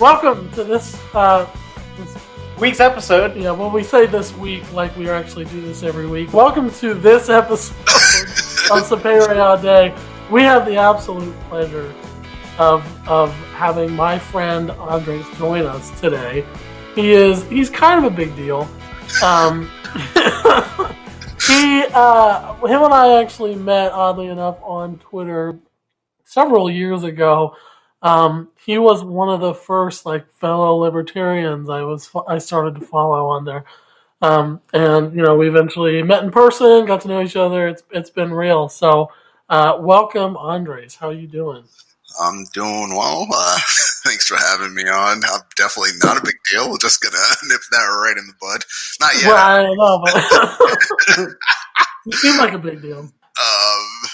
Welcome to this, uh, this Week's episode. yeah, well, we say this week like we actually do this every week. Welcome to this episode of Superior Day. We have the absolute pleasure of of having my friend Andres join us today. He is he's kind of a big deal. Um, he uh, him and I actually met oddly enough on Twitter several years ago. Um, he was one of the first like fellow libertarians I was I started to follow on there. Um, and you know we eventually met in person, got to know each other. It's it's been real. So uh, welcome, Andres. How are you doing? I'm doing well. Uh, thanks for having me on. I'm definitely not a big deal. We're just gonna nip that right in the bud. Not yet. Well, I don't know, but you seem like a big deal. Um,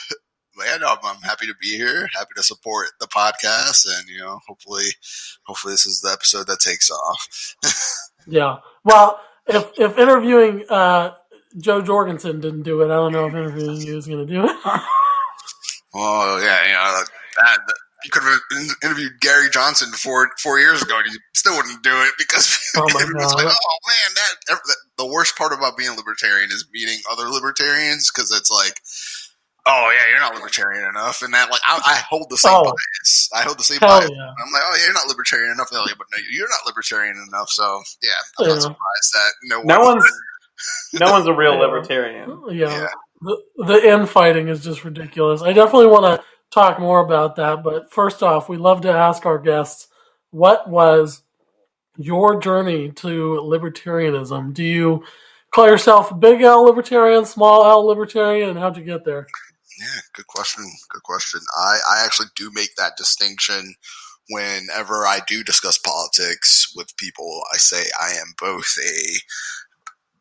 no, I'm, I'm happy to be here. Happy to support the podcast, and you know, hopefully, hopefully this is the episode that takes off. Yeah. Well, if if interviewing uh, Jo Jorgensen didn't do it, I don't know if interviewing you is going to do it. Oh yeah, you know that. You could have interviewed Gary Johnson four four years ago, and you still wouldn't do it because Oh, my everyone's God. like, "Oh man, that, that." The worst part about being a libertarian is meeting other libertarians because it's like, "Oh yeah, you're not libertarian enough," and that like I, I hold the same Oh. bias. I hold the same Hell bias. yeah. I'm like, "Oh yeah, you're not libertarian enough." They're like, "But no, you're not libertarian enough." So yeah, I'm Yeah. not surprised that no one. No one's no one's a real libertarian. Oh, yeah. Yeah. The, the infighting is just ridiculous. I definitely want to talk more about that. But first off, we love to ask our guests what was your journey to libertarianism? Do you call yourself big L libertarian, small L libertarian, and how'd you get there? Yeah, good question. Good question. I, I actually do make that distinction whenever I do discuss politics with people. I say I am both a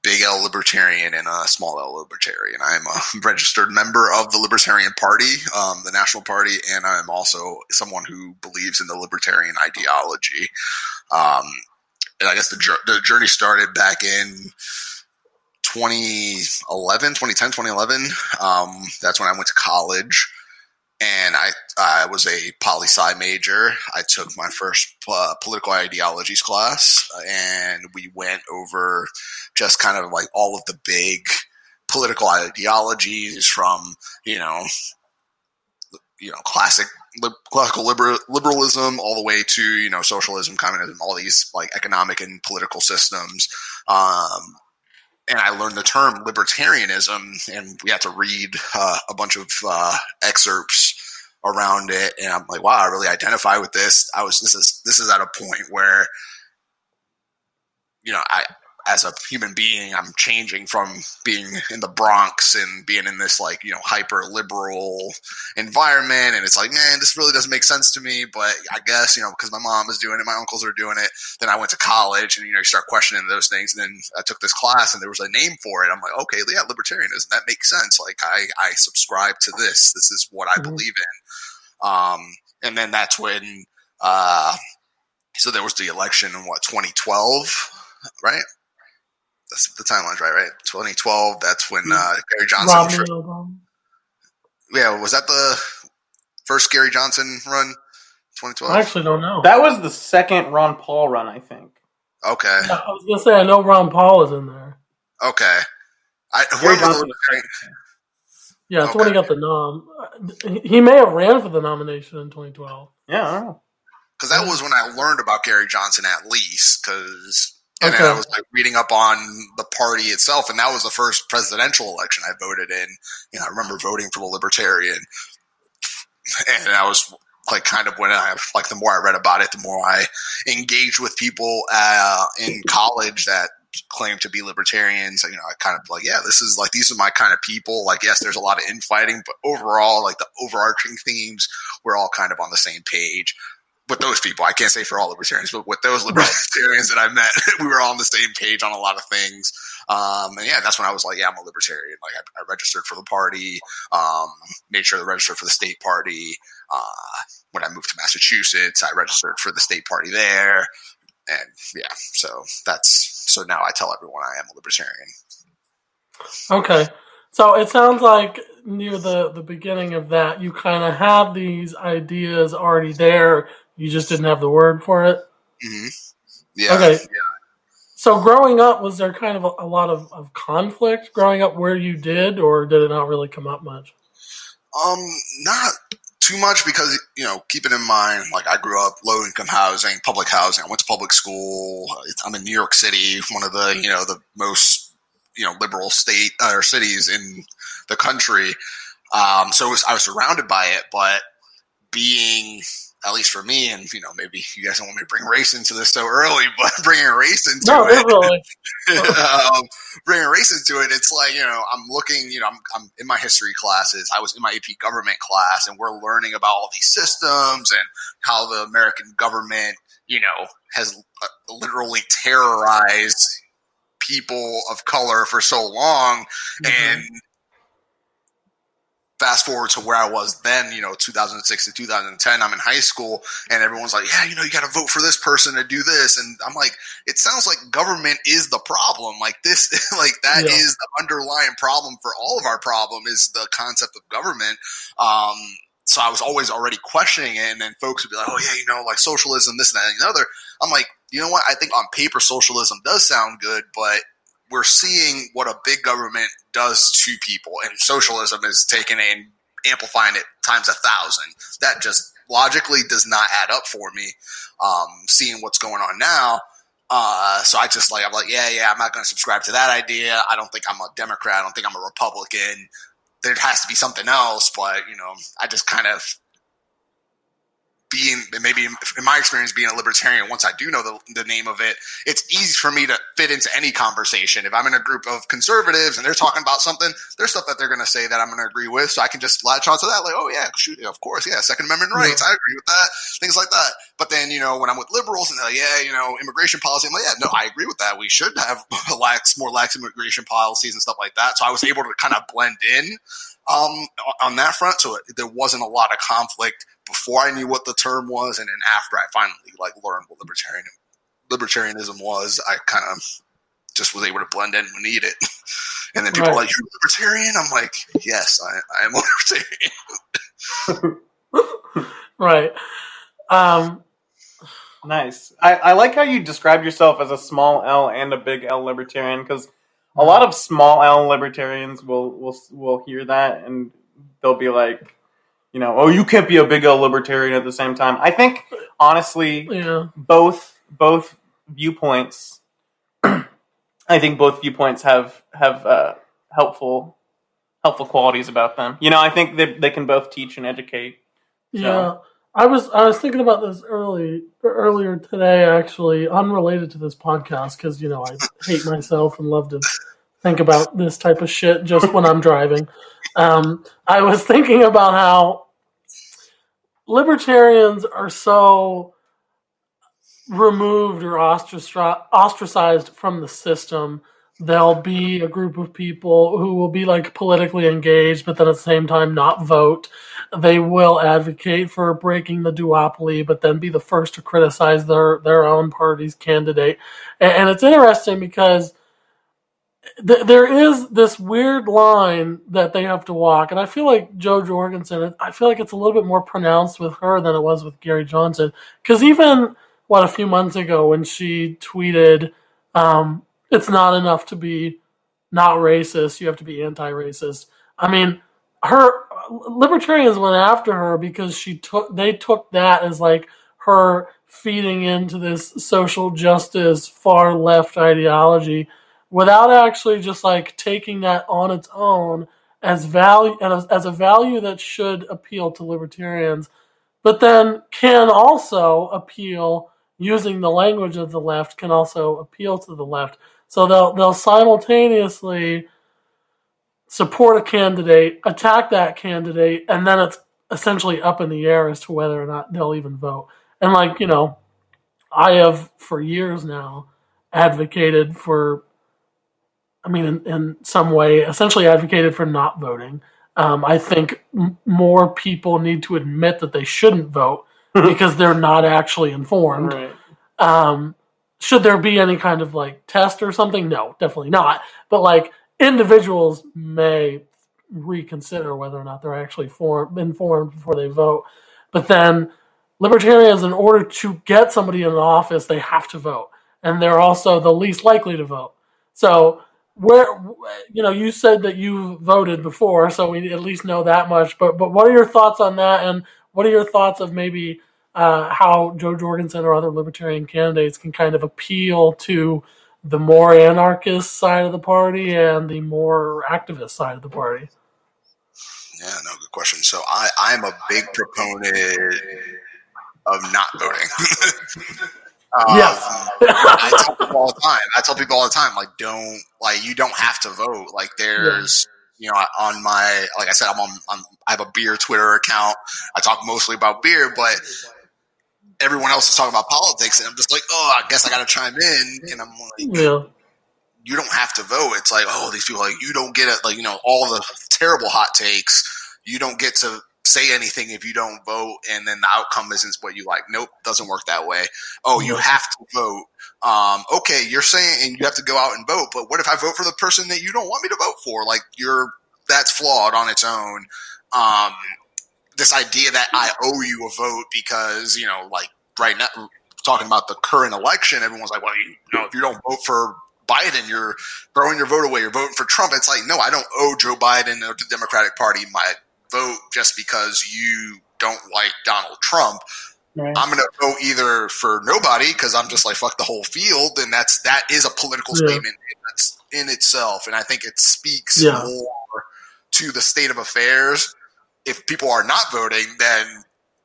big L libertarian and a small L libertarian. I am a registered member of the Libertarian Party, um, the National Party, and I'm also someone who believes in the libertarian ideology. Um, and I guess the, the journey started back in 2011, 2010, 2011. Um, that's when I went to college and I, I was a poli sci major. I took my first uh, political ideologies class and we went over just kind of like all of the big political ideologies from, you know, you know, classic lib- classical liber- liberalism all the way to you know socialism, communism, all these like economic and political systems. Um, and I learned the term libertarianism, and we had to read uh, a bunch of uh, excerpts around it. And I'm like, wow, I really identify with this. I was this is this is at a point where you know I as a human being, I'm changing from being in the Bronx and being in this like you know hyper liberal environment, and it's like, man, this really doesn't make sense to me. But I guess you know because my mom is doing it, my uncles are doing it. Then I went to college, and you know you start questioning those things. And then I took this class, and there was a name for it. I'm like, okay, yeah, libertarianism that makes sense. Like I I subscribe to this. This is what I Mhm. believe in. Um, and then that's when uh, so there was the election in what 2012, right? That's the timeline's right, right? 2012. That's when uh, Gary Johnson. Romney first- yeah, was that the first Gary Johnson run? 2012. I actually don't know. That was the second Ron Paul run, I think. Okay, I was gonna say I know Ron Paul is in there. okay. I Gary whoever Johnson was second. Yeah, that's when he got the nom. He may have ran for the nomination in 2012. Yeah, I don't know. because that was when I learned about Gary Johnson at least. Because and Okay. I was like reading up on the party itself, and that was the first presidential election I voted in. You know, I remember voting for the Libertarian, and I was like kind of when I like the more I read about it, the more I engaged with people uh, in college that claim to be libertarians. You know, I kind of like, yeah, this is like these are my kind of people. Like, yes, there's a lot of infighting, but overall, like the overarching themes, we're all kind of on the same page. With those people, I can't say for all libertarians, but with those libertarians that I met, we were all on the same page on a lot of things. Um, and yeah, that's when I was like, yeah, I'm a libertarian. Like, I, I registered for the party, um, made sure to register for the state party. Uh, when I moved to Massachusetts, I registered for the state party there. And yeah, so that's so now I tell everyone I am a libertarian. Okay, so it sounds like near the the beginning of that, you kind of had these ideas already there. You just didn't have the word for it. hmm Yeah. Okay. So growing up, was there kind of a, a lot of, of conflict growing up where you did, or did it not really come up much? Um, not too much because you know, keeping in mind, like I grew up low income housing, public housing. I went to public school. I'm in New York City, one of the you know the most you know liberal state uh, or cities in the country. Um, so it was, I was surrounded by it, but being at least for me, and you know, maybe you guys don't want me to bring race into this so early, but bringing race into No, it, really. um, bringing race into it, it's like you know I'm looking, you know, I'm, I'm in my history classes. I was in my AP government class, and we're learning about all these systems and how the American government, you know, has uh, literally terrorized people of color for so long, Mm-hmm. and fast forward to where I was then, you know, 2006 to 2010, I'm in high school and everyone's like, yeah, you know, you got to vote for this person to do this. And I'm like, it sounds like government is the problem. Like this, like that Yeah. is the underlying problem for all of our problem is the concept of government. Um, so I was always already questioning it. And then folks would be like, oh yeah, you know, like socialism, this and that and the other. I'm like, you know what? I think on paper, socialism does sound good, but we're seeing what a big government does to people, and socialism is taking and amplifying it times a thousand. That just logically does not add up for me. Um, seeing what's going on now, uh, so I just like I'm like, yeah, yeah, I'm not going to subscribe to that idea. I don't think I'm a Democrat. I don't think I'm a Republican. There has to be something else, but you know, I just kind of being maybe in my experience being a libertarian once i do know the, the name of it it's easy for me to fit into any conversation. If i'm in a group of conservatives and they're talking about something there's stuff that they're going to say that i'm going to agree with so i can just latch onto that like oh yeah shoot of course yeah second amendment rights i agree with that things like that. But then you know when i'm with liberals and they're like yeah you know immigration policy i'm like yeah no i agree with that we should have lax more lax immigration policies and stuff like that so i was able to kind of blend in um, on that front. So it, there wasn't a lot of conflict before I knew what the term was, and then after I finally like learned what libertarian libertarianism was, I kind of just was able to blend in when needed. And then people are like, "You're a libertarian?" I'm like, "Yes, I, I am a libertarian." Right. Um, Nice. I, I like how you described yourself as a small L and a big L libertarian because a lot of small L libertarians will will will hear that and they'll be like, you know, oh, you can't be a big L libertarian at the same time. I think honestly, yeah. both both viewpoints. I think both viewpoints have have uh, helpful helpful qualities about them. You know, I think they they can both teach and educate. Yeah, I was I was thinking about this early earlier today, actually, unrelated to this podcast, because you know I hate myself and love to think about this type of shit just when I'm driving. Um, I was thinking about how libertarians are so removed or ostracized from the system. There'll be a group of people who will be like politically engaged, but then at the same time not vote they will advocate for breaking the duopoly, but then be the first to criticize their their own party's candidate. And, and it's interesting because th- there is this weird line that they have to walk, and I feel like Jo Jorgensen. I feel like it's a little bit more pronounced with her than it was with Gary Johnson. Because even what a few months ago when she tweeted, um, "It's not enough to be not racist; you have to be anti-racist." I mean, her libertarians went after her because she took they took that as like her feeding into this social justice far left ideology without actually just like taking that on its own as value as, as a value that should appeal to libertarians but then can also appeal using the language of the left can also appeal to the left so they'll they'll simultaneously support a candidate, attack that candidate, and then it's essentially up in the air as to whether or not they'll even vote. And like, you know, I have for years now advocated for I mean in, in some way essentially advocated for not voting. Um, I think m- more people need to admit that they shouldn't vote because they're not actually informed. Right. Um, should there be any kind of like test or something? No, definitely not. But like individuals may reconsider whether or not they're actually form, informed before they vote. But then libertarians, in order to get somebody in office, they have to vote, and they're also the least likely to vote. So where you know you said that you voted before, so we at least know that much. But but what are your thoughts on that, and what are your thoughts of maybe uh, how Jo Jorgensen or other libertarian candidates can kind of appeal to the more anarchist side of the party and the more activist side of the party? Yeah, no, good question. So I, I'm a big proponent of not voting. um, Yes. I tell people all the time. I tell people all the time, like, don't like you don't have to vote. Like, there's you know, on my like I said, I'm on. I'm, I have a beer Twitter account. I talk mostly about beer, but everyone else is talking about politics, and I'm just like, oh, I guess I got to chime in. And I'm like, Yeah. you don't have to vote. It's like, oh, these people like you don't get it. Like you know, all the terrible hot takes. You don't get to say anything if you don't vote, and then the outcome isn't what you like. Nope, doesn't work that way. Oh, you have to vote. Um, okay, you're saying, and you have to go out and vote. But what if I vote for the person that you don't want me to vote for? Like you're that's flawed on its own. Um, this idea that I owe you a vote because you know, like right now, talking about the current election, everyone's like, well, you know, if you don't vote for Biden, you're throwing your vote away. You're voting for Trump. It's like, no, I don't owe Joe Biden or the Democratic Party my vote just because you don't like Donald Trump. Right. I'm going to vote either for nobody because I'm just like fuck the whole field, and that's that is a political Yeah. statement that's in itself, and I think it speaks Yeah. more to the state of affairs. If people are not voting, then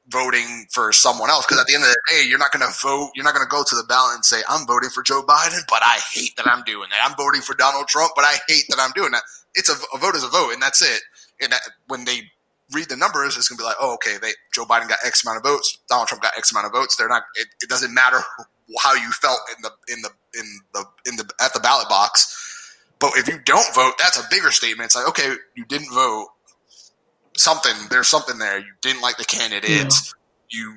voting for someone else because at the end of the day you're not going to vote you're not going to go to the ballot and say i'm voting for joe biden but i hate that i'm doing that. I'm voting for donald trump but i hate that i'm doing that. It's a, a vote is a vote and that's it. And that, when they read the numbers it's going to be like oh okay they joe biden got x amount of votes donald trump got x amount of votes. They're not it, it doesn't matter how you felt in the in the in the in the at the ballot box. But if you don't vote that's a bigger statement. It's like okay you didn't vote something there's something there. You didn't like the candidate you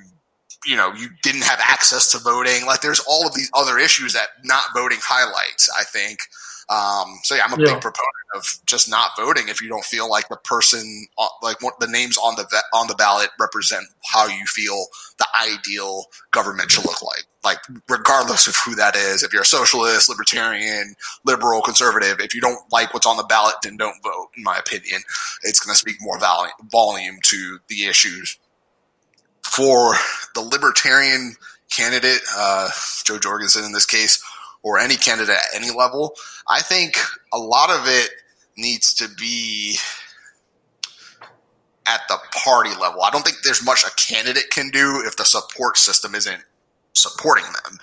you know you didn't have access to voting. Like there's all of these other issues that not voting highlights i think um, so yeah i'm a Yeah. big proponent of just not voting if you don't feel like the person uh, like what the names on the on the ballot represent how you feel the ideal government should look like. Like regardless of who that is if you're a socialist libertarian liberal conservative if you don't like what's on the ballot then don't vote in my opinion. It's going to speak more volu- volume to the issues. For the libertarian candidate, uh, Jo Jorgensen in this case, or any candidate at any level, I think a lot of it needs to be at the party level. I don't think there's much a candidate can do if the support system isn't supporting them.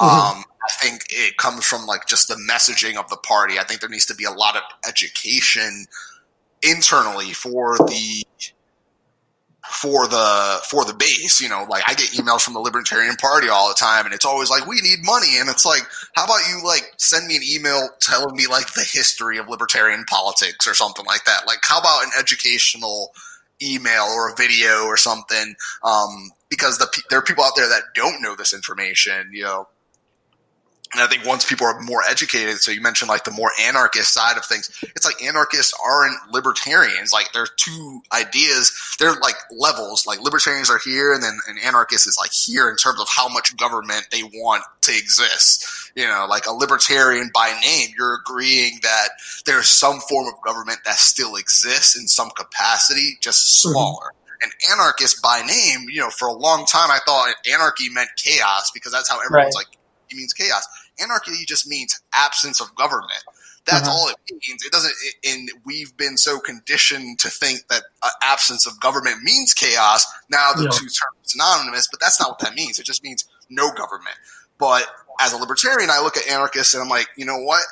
Um, I think it comes from like just the messaging of the party. I think there needs to be a lot of education internally for the for the for the base. You know, like I get emails from the Libertarian Party all the time, and it's always like, "We need money," and it's like, how about you like send me an email telling me like the history of libertarian politics or something like that? Like, how about an educational email or a video or something? Um, because the there are people out there that don't know this information. You know, and I think once people are more educated, so you mentioned like the more anarchist side of things, it's like anarchists aren't libertarians. Like there's two ideas, they're like levels. Like libertarians are here, and then an anarchist is like here in terms of how much government they want to exist. You know, like a libertarian by name, you're agreeing that there's some form of government that still exists in some capacity, just Mhm. smaller. An anarchist by name, you know, for a long time I thought anarchy meant chaos because that's how everyone's Right. like, it means chaos. Anarchy just means absence of government. That's Uh-huh. all it means. It doesn't, and we've been so conditioned to think that uh, absence of government means chaos. Now the Yeah. two terms are synonymous, but that's not what that means. It just means no government. But as a libertarian, I look at anarchists and I'm like, you know what?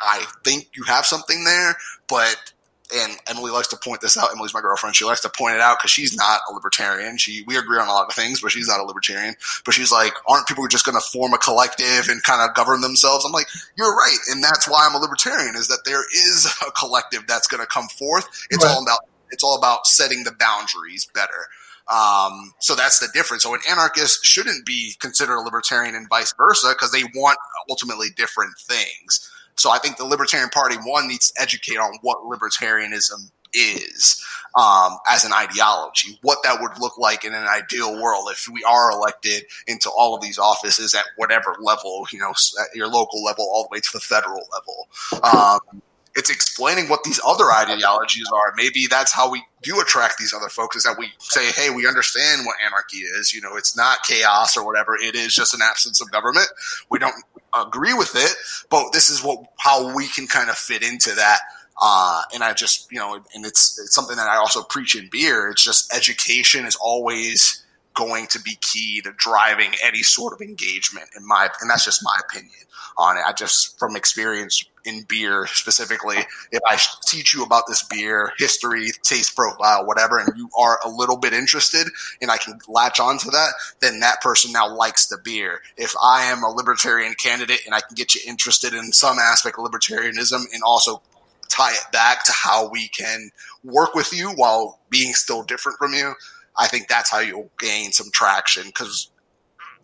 I think you have something there, but and Emily likes to point this out. Emily's my girlfriend. She likes to point it out because she's not a libertarian. She we agree on a lot of things, but she's not a libertarian. But she's like, aren't people just going to form a collective and kind of govern themselves? I'm like, you're right, and that's why I'm a libertarian. Is that there is a collective that's going to come forth. It's Right. all about it's all about setting the boundaries better. Um, so that's the difference. So an anarchist shouldn't be considered a libertarian and vice versa because they want ultimately different things. So I think the Libertarian Party one needs to educate on what libertarianism is um, as an ideology, what that would look like in an ideal world if we are elected into all of these offices at whatever level, you know, at your local level all the way to the federal level. Um, it's explaining what these other ideologies are. Maybe that's how we do attract these other folks is that we say, hey, we understand what anarchy is. You know, it's not chaos or whatever. It is just an absence of government. We don't agree with it, but this is what how we can kind of fit into that. Uh, and I just, you know, and it's, it's something that I also preach in beer. It's just education is always going to be key to driving any sort of engagement in my, and that's just my opinion on it. I just, from experience in beer specifically, if I teach you about this beer, history, taste profile, whatever, and you are a little bit interested and I can latch on to that, then that person now likes the beer. If I am a libertarian candidate and I can get you interested in some aspect of libertarianism and also tie it back to how we can work with you while being still different from you, I think that's how you'll gain some traction because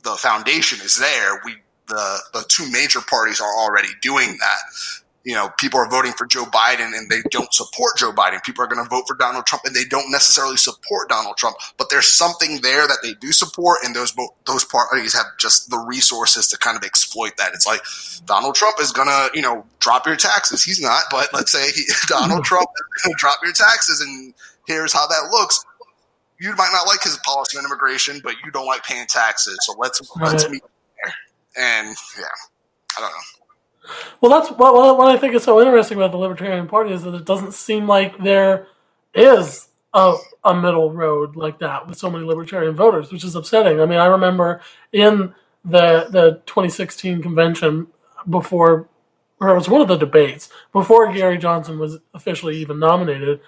the foundation is there. We the the two major parties are already doing that. You know, people are voting for Joe Biden and they don't support Joe Biden. People are going to vote for Donald Trump and they don't necessarily support Donald Trump. But there's something there that they do support, and those those parties have just the resources to kind of exploit that. It's like Donald Trump is going to, you know, drop your taxes. He's not, but let's say he, Donald Trump is going to drop your taxes, and here's how that looks you might not like his policy on immigration, but you don't like paying taxes. So let's right. let's meet there. And yeah, I don't know. Well, that's what, what I think is so interesting about the Libertarian Party is that it doesn't seem like there is a, a middle road like that with so many Libertarian voters, which is upsetting. I mean, I remember in the the 2016 convention before, or it was one of the debates before Gary Johnson was officially even nominated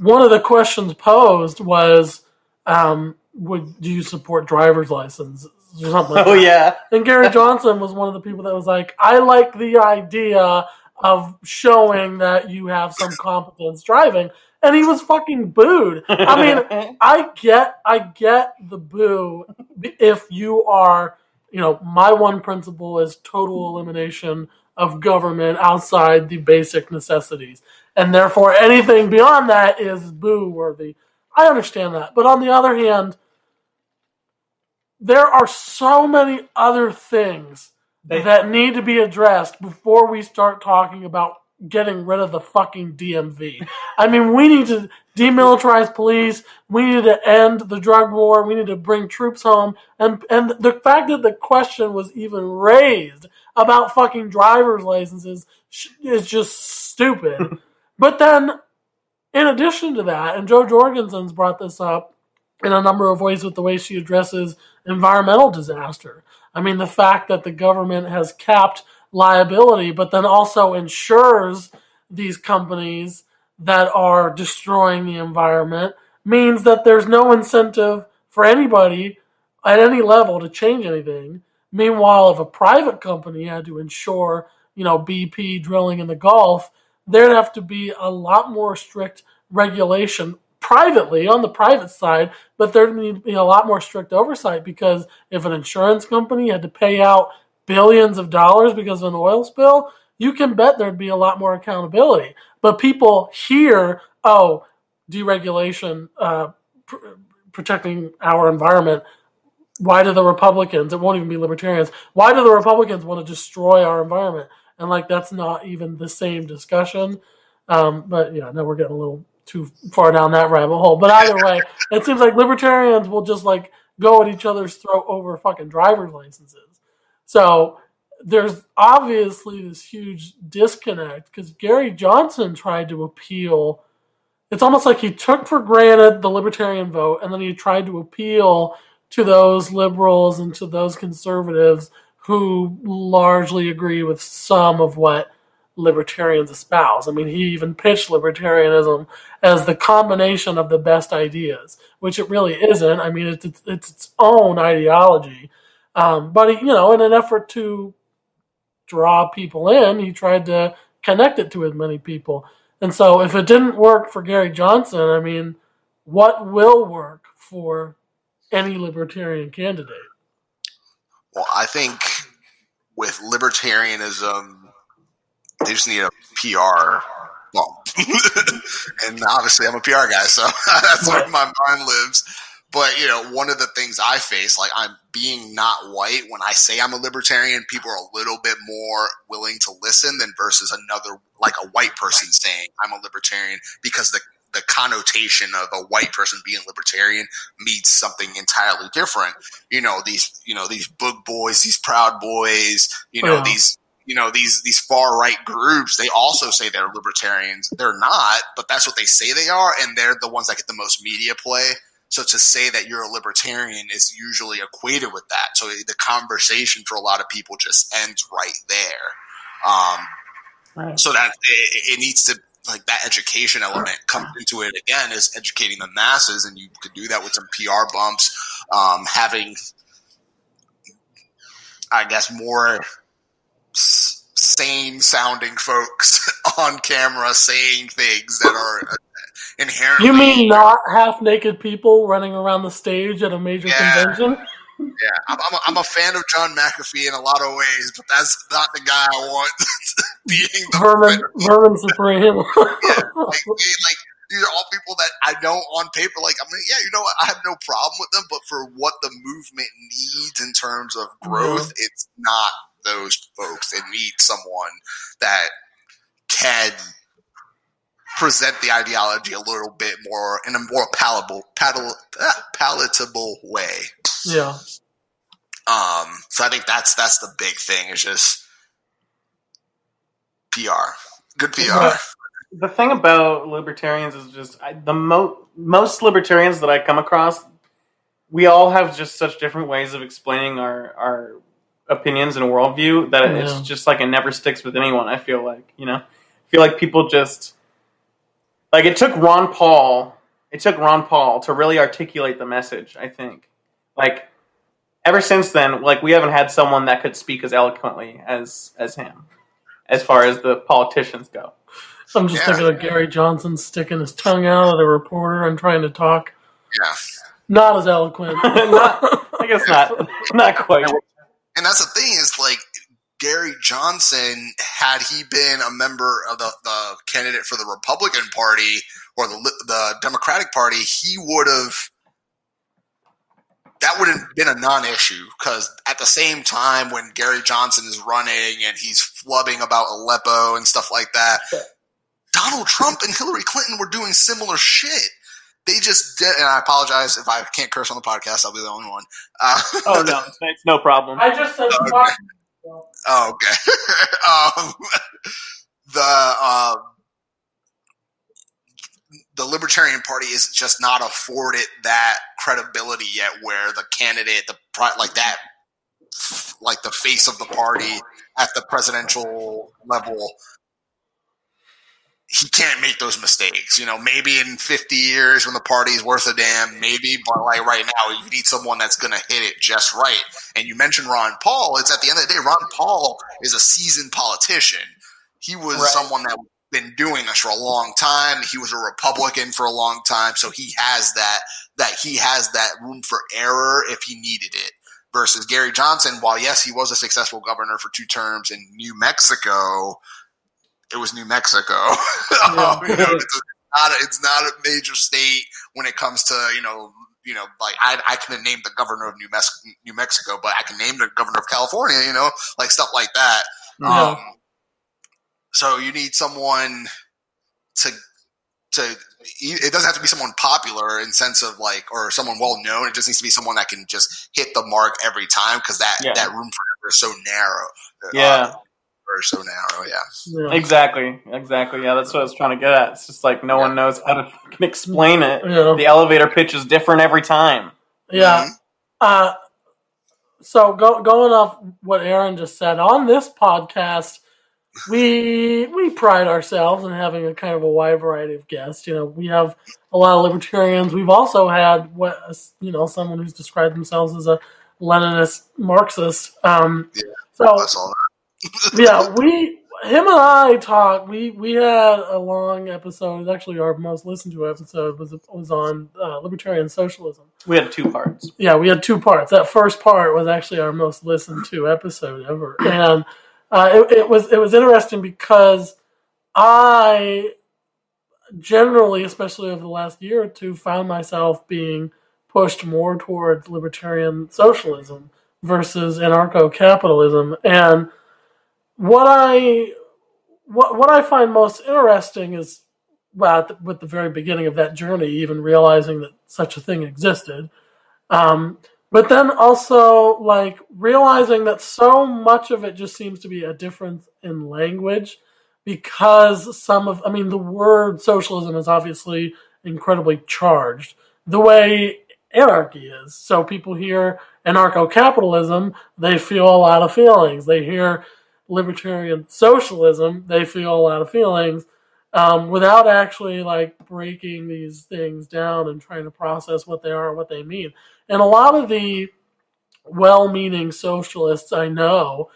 one of the questions posed was, um, "Would do you support driver's licenses or something?" Like oh that. yeah. And Gary Johnson was one of the people that was like, "I like the idea of showing that you have some competence driving." And he was fucking booed. I mean, I get, I get the boo if you are, you know, my one principle is total elimination of government outside the basic necessities and therefore anything beyond that is boo worthy. I understand that. But on the other hand, there are so many other things they, that need to be addressed before we start talking about getting rid of the fucking DMV. I mean, we need to demilitarize police. We need to end the drug war. We need to bring troops home. And and the fact that the question was even raised about fucking driver's licenses is just stupid. But then, in addition to that, and Jo Jorgensen's brought this up in a number of ways with the way she addresses environmental disaster. I mean, the fact that the government has capped liability, but then also insures these companies that are destroying the environment means that there's no incentive for anybody at any level to change anything. Meanwhile, if a private company had to insure, you know, BP drilling in the Gulf, there'd have to be a lot more strict regulation privately on the private side, but there'd need to be a lot more strict oversight because if an insurance company had to pay out billions of dollars because of an oil spill, you can bet there'd be a lot more accountability. But people hear, oh, deregulation, uh, pr- protecting our environment. Why do the Republicans, it won't even be libertarians, why do the Republicans want to destroy our environment? And like that's not even the same discussion. Um, but yeah, now we're getting a little too far down that rabbit hole. But either way, it seems like libertarians will just like go at each other's throat over fucking driver's licenses. So there's obviously this huge disconnect because Gary Johnson tried to appeal. It's almost like he took for granted the libertarian vote and then he tried to appeal to those liberals and to those conservatives who largely agree with some of what libertarians espouse. I mean, he even pitched libertarianism as the combination of the best ideas, which it really isn't. I mean, it's it's, it's its own ideology. Um, but you know, in an effort to draw people in, he tried to connect it to as many people. And so, if it didn't work for Gary Johnson, I mean, what will work for any libertarian candidate? Well, I think with libertarianism, they just need a PR. Well, and obviously, I'm a PR guy, so that's where my mind lives. But you know, one of the things I face, like I'm being not white. When I say I'm a libertarian, people are a little bit more willing to listen than versus another, like a white person saying I'm a libertarian because the the connotation of a white person being libertarian means something entirely different. You know these, you know these book boys, these proud boys. You know Yeah. these, you know these these far right groups. They also say they're libertarians. They're not, but that's what they say they are, and they're the ones that get the most media play. So to say that you're a libertarian is usually equated with that. So the conversation for a lot of people just ends right there. Um, Right. so that it, it needs to like that education element comes into it again is educating the masses and you could do that with some pr bumps um, having i guess more sane sounding folks on camera saying things that are inherently You mean not half naked people running around the stage at a major Yeah. convention? Yeah I'm, I'm, a, I'm a fan of john mcafee in a lot of ways but that's not the guy i want being the Vermin, vermin supreme. like, like these are all people that I know on paper. Like, I mean, yeah, you know what? I have no problem with them, but for what the movement needs in terms of growth, it's not those folks. It needs someone that can present the ideology a little bit more in a more palatable, ah, palatable way. Yeah. Um, so I think that's that's the big thing. Is just PR, good PR. Right. the thing about libertarians is just I, the mo- most libertarians that I come across, we all have just such different ways of explaining our our opinions and worldview that Yeah. it's just like it never sticks with anyone. I feel like you know, I feel like people just like it took Ron Paul. It took Ron Paul to really articulate the message. I think, like ever since then, like we haven't had someone that could speak as eloquently as as him, as far as the politicians go. I'm just Yeah. thinking of Gary Johnson sticking his tongue out at a reporter and trying to talk. Yeah. Not as eloquent. Not- I guess not. Not quite. And that's the thing is like Gary Johnson, had he been a member of the, the candidate for the Republican Party or the the Democratic Party, he would have. That would have been a non-issue because at the same time when Gary Johnson is running and he's flubbing about Aleppo and stuff like that, Donald Trump and Hillary Clinton were doing similar shit. They just did, and I apologize if I can't curse on the podcast. I'll be the only one. Uh, Oh no, it's, it's no problem. I just said Okay. Oh, okay. um, the um, the Libertarian Party is just not afforded that credibility yet, where the candidate, the like that, like the face of the party at the presidential level, he can't make those mistakes. You know, maybe in 50 years when the party's worth a damn, maybe, but like right now, you need someone that's going to hit it just right. And you mentioned Ron Paul. It's at the end of the day, Ron Paul is a seasoned politician. He was Right. someone that been doing this for a long time. He was a Republican for a long time, so he has that that he has that room for error if he needed it. Versus Gary Johnson, while yes, he was a successful governor for two terms in New Mexico, it was New Mexico. Um, you know, it's, not a, it's not a major state when it comes to you know you know like I I can name the governor of New, New Mexico, but I can name the governor of California. You know, like stuff like that. Um, so you need someone to to. It doesn't have to be someone popular in sense of like, or someone well known. It just needs to be someone that can just hit the mark every time because that Yeah. that room for error is so narrow. Yeah, Uh, or so narrow. Yeah. Yeah. exactly, exactly. Yeah, that's what I was trying to get at. It's just like no one knows how to fucking explain it. Yeah. The elevator pitch is different every time. Yeah. Mhm. Uh, so go, going off what Aaron just said on this podcast, we we pride ourselves in having a kind of a wide variety of guests. You know, we have a lot of libertarians. We've also had what you know someone who's described themselves as a Leninist Marxist. Um, Yeah. so That's all. yeah, we him and I talked. We we had a long episode. It was Actually, our most listened to episode was was on uh, libertarian socialism. We had two parts. Yeah, we had two parts. That first part was actually our most listened to episode ever, and uh, it, it was it was interesting because I generally, especially over the last year or two, found myself being pushed more towards libertarian socialism versus anarcho capitalism. And what I what what I find most interesting is well, with the very beginning of that journey, even realizing that such a thing existed. Um, but then also like realizing that so much of it just seems to be a difference in language because some of i mean the word socialism is obviously incredibly charged the way anarchy is. So people hear anarcho-capitalism they feel a lot of feelings. They hear libertarian socialism they feel a lot of feelings um, without actually like breaking these things down and trying to process what they are and what they mean and a lot of the well-meaning socialists I know,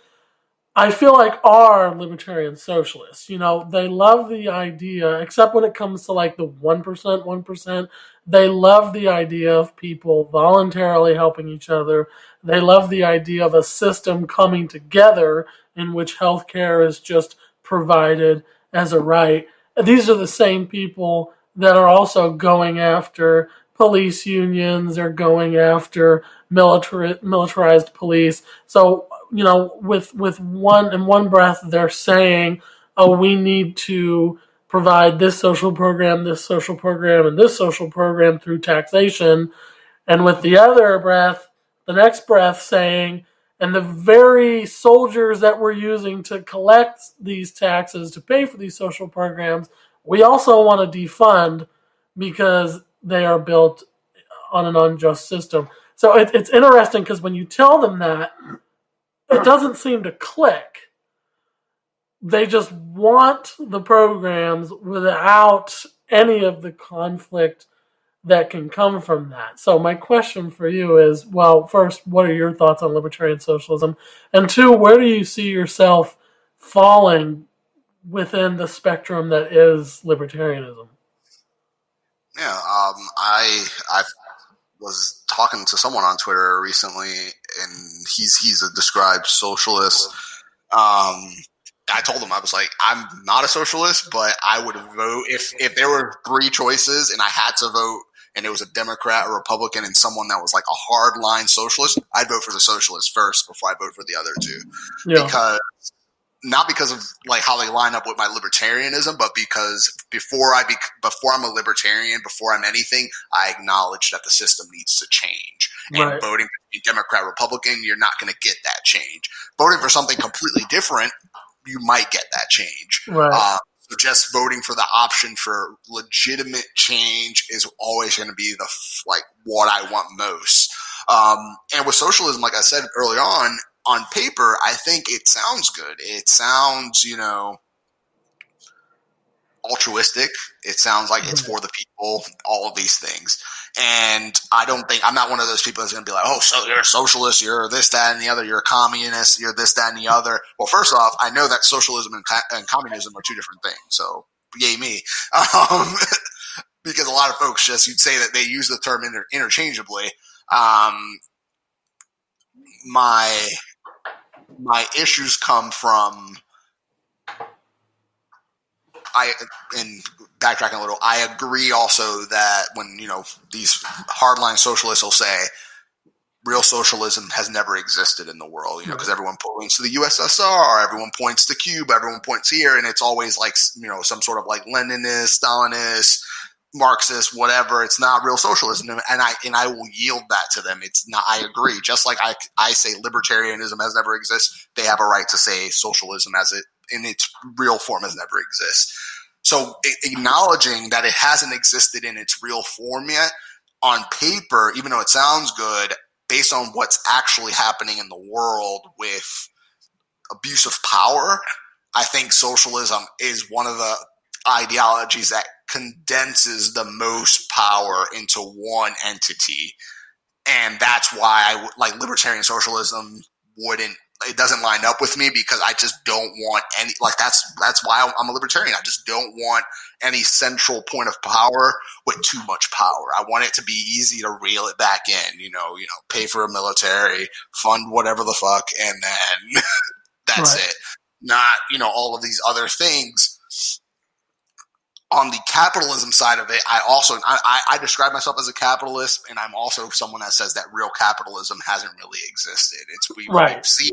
I feel like are libertarian socialists. You know, they love the idea, except when it comes to like the 1%, 1%, they love the idea of people voluntarily helping each other. They love the idea of a system coming together in which healthcare is just provided as a right. These are the same people that are also going after police unions are going after military, militarized police. So, you know, with with one in one breath they're saying, "Oh, we need to provide this social program, this social program, and this social program through taxation." And with the other breath, the next breath saying, and the very soldiers that we're using to collect these taxes to pay for these social programs, we also want to defund because they are built on an unjust system. So it, it's interesting because when you tell them that, it doesn't seem to click. They just want the programs without any of the conflict that can come from that. So my question for you is, well, first, what are your thoughts on libertarian socialism? And two, where do you see yourself falling within the spectrum that is libertarianism? Yeah, um, I I was talking to someone on Twitter recently, and he's he's a described socialist. Um, I told him I was like, I'm not a socialist, but I would vote if if there were three choices and I had to vote, and it was a Democrat, a Republican, and someone that was like a hardline socialist, I'd vote for the socialist first before I vote for the other two, yeah. because not because of like how they line up with my libertarianism, but because before I be before I'm a libertarian, before I'm anything, I acknowledge that the system needs to change. Right. And voting Democrat, Republican, you're not going to get that change. Voting for something completely different, you might get that change. Right. Uh, so just voting for the option for legitimate change is always going to be the like what I want most. Um, and with socialism, like I said early on, on paper, I think it sounds good. It sounds, you know, altruistic. It sounds like it's for the people, all of these things. And I don't think, I'm not one of those people that's going to be like, oh, so you're a socialist, you're this, that, and the other, you're a communist, you're this, that, and the other. Well, first off, I know that socialism and, and communism are two different things. So, yay me. Um, because a lot of folks just, you'd say that they use the term inter- interchangeably. Um, my my issues come from I and backtracking a little, I agree also that when you know these hardline socialists will say real socialism has never existed in the world, you know, because everyone points to the USSR, everyone points to Cuba, everyone points here, and it's always like you know some sort of like Leninist, Stalinist, Marxist, whatever. It's not real socialism, and I and I will yield that to them. It's not. I agree. Just like I I say libertarianism has never existed, they have a right to say socialism as it in its real form has never existed. So acknowledging that it hasn't existed in its real form yet on paper, even though it sounds good, based on what's actually happening in the world with abuse of power, I think socialism is one of the ideologies that condenses the most power into one entity. And that's why I like libertarian socialism wouldn't it doesn't line up with me because I just don't want any like that's that's why I'm a libertarian. I just don't want any central point of power with too much power. I want it to be easy to reel it back in, you know, you know, pay for a military, fund whatever the fuck and then that's right. it. Not, you know, all of these other things on the capitalism side of it, I also I, I, describe myself as a capitalist, and I'm also someone that says that real capitalism hasn't really existed. It's we, Right. we've seen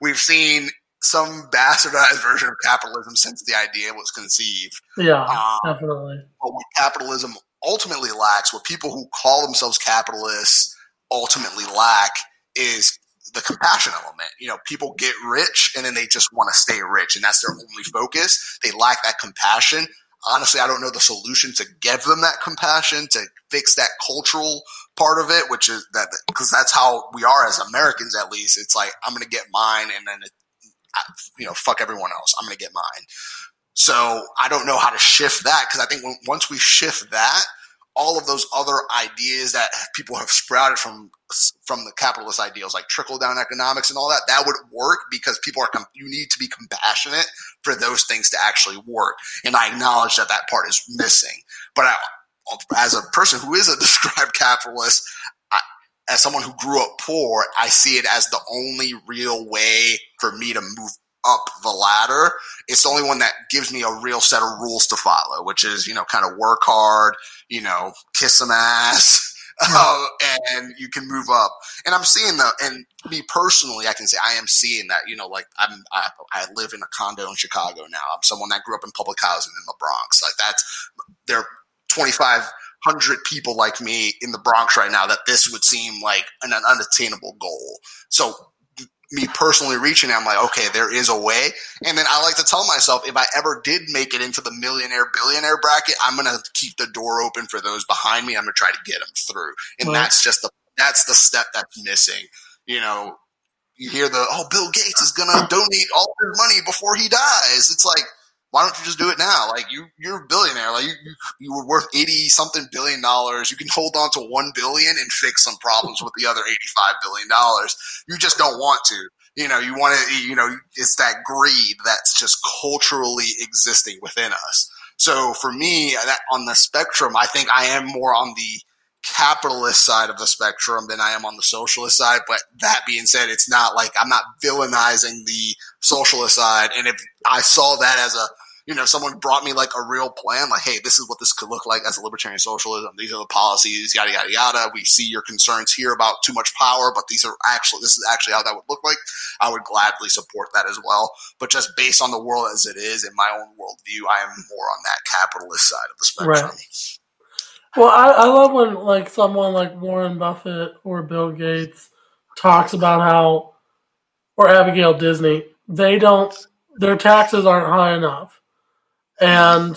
we've seen some bastardized version of capitalism since the idea was conceived. Yeah, Um, definitely. but what capitalism ultimately lacks, what people who call themselves capitalists ultimately lack, is the compassion element. You know, people get rich and then they just want to stay rich, and that's their only focus. They lack that compassion. Honestly, I don't know the solution to give them that compassion to fix that cultural part of it, which is that because that's how we are as Americans, at least. It's like I'm going to get mine, and then it, I, you know, fuck everyone else. I'm going to get mine. So I don't know how to shift that because I think when, once we shift that, all of those other ideas that people have sprouted from from the capitalist ideals like trickle down economics and all that that would work because people are you need to be compassionate for those things to actually work. And i acknowledge that that part is missing. But I, as a person who is a described capitalist I, as someone who grew up poor i see it as the only real way for me to move up the ladder it's the only one that gives me a real set of rules to follow which is you know kind of work hard you know kiss some ass uh, and you can move up. And I'm seeing the, and me personally, I can say I am seeing that. You know, like I'm, I, I live in a condo in Chicago now. I'm someone that grew up in public housing in the Bronx. Like that's there are 2,500 people like me in the Bronx right now. That this would seem like an, an unattainable goal. So me personally reaching, I'm like, okay, there is a way. And then I like to tell myself, if I ever did make it into the millionaire billionaire bracket, I'm going to keep the door open for those behind me. I'm going to try to get them through. And Right. that's just the, that's the step that's missing. You know, you hear the, oh, Bill Gates is going to donate all his money before he dies. It's like, why don't you just do it now? Like you, you're a billionaire. Like you, you, were worth 80 something billion dollars. You can hold on to 1 billion and fix some problems with the other 85 billion dollars. You just don't want to. You know, you want to, you know, it's that greed that's just culturally existing within us. So for me, that on the spectrum, I think I am more on the capitalist side of the spectrum than I am on the socialist side. But that being said, it's not like I'm not villainizing the socialist side. And if I saw that as a, you know, someone brought me like a real plan, like, hey, this is what this could look like as a libertarian socialism. These are the policies, yada yada yada. We see your concerns here about too much power, but these are actually this is actually how that would look like. I would gladly support that as well. But just based on the world as it is in my own worldview, I am more on that capitalist side of the spectrum. Right. Well, I, I love when like someone like Warren Buffett or Bill Gates talks about how, or Abigail Disney, they don't, their taxes aren't high enough, and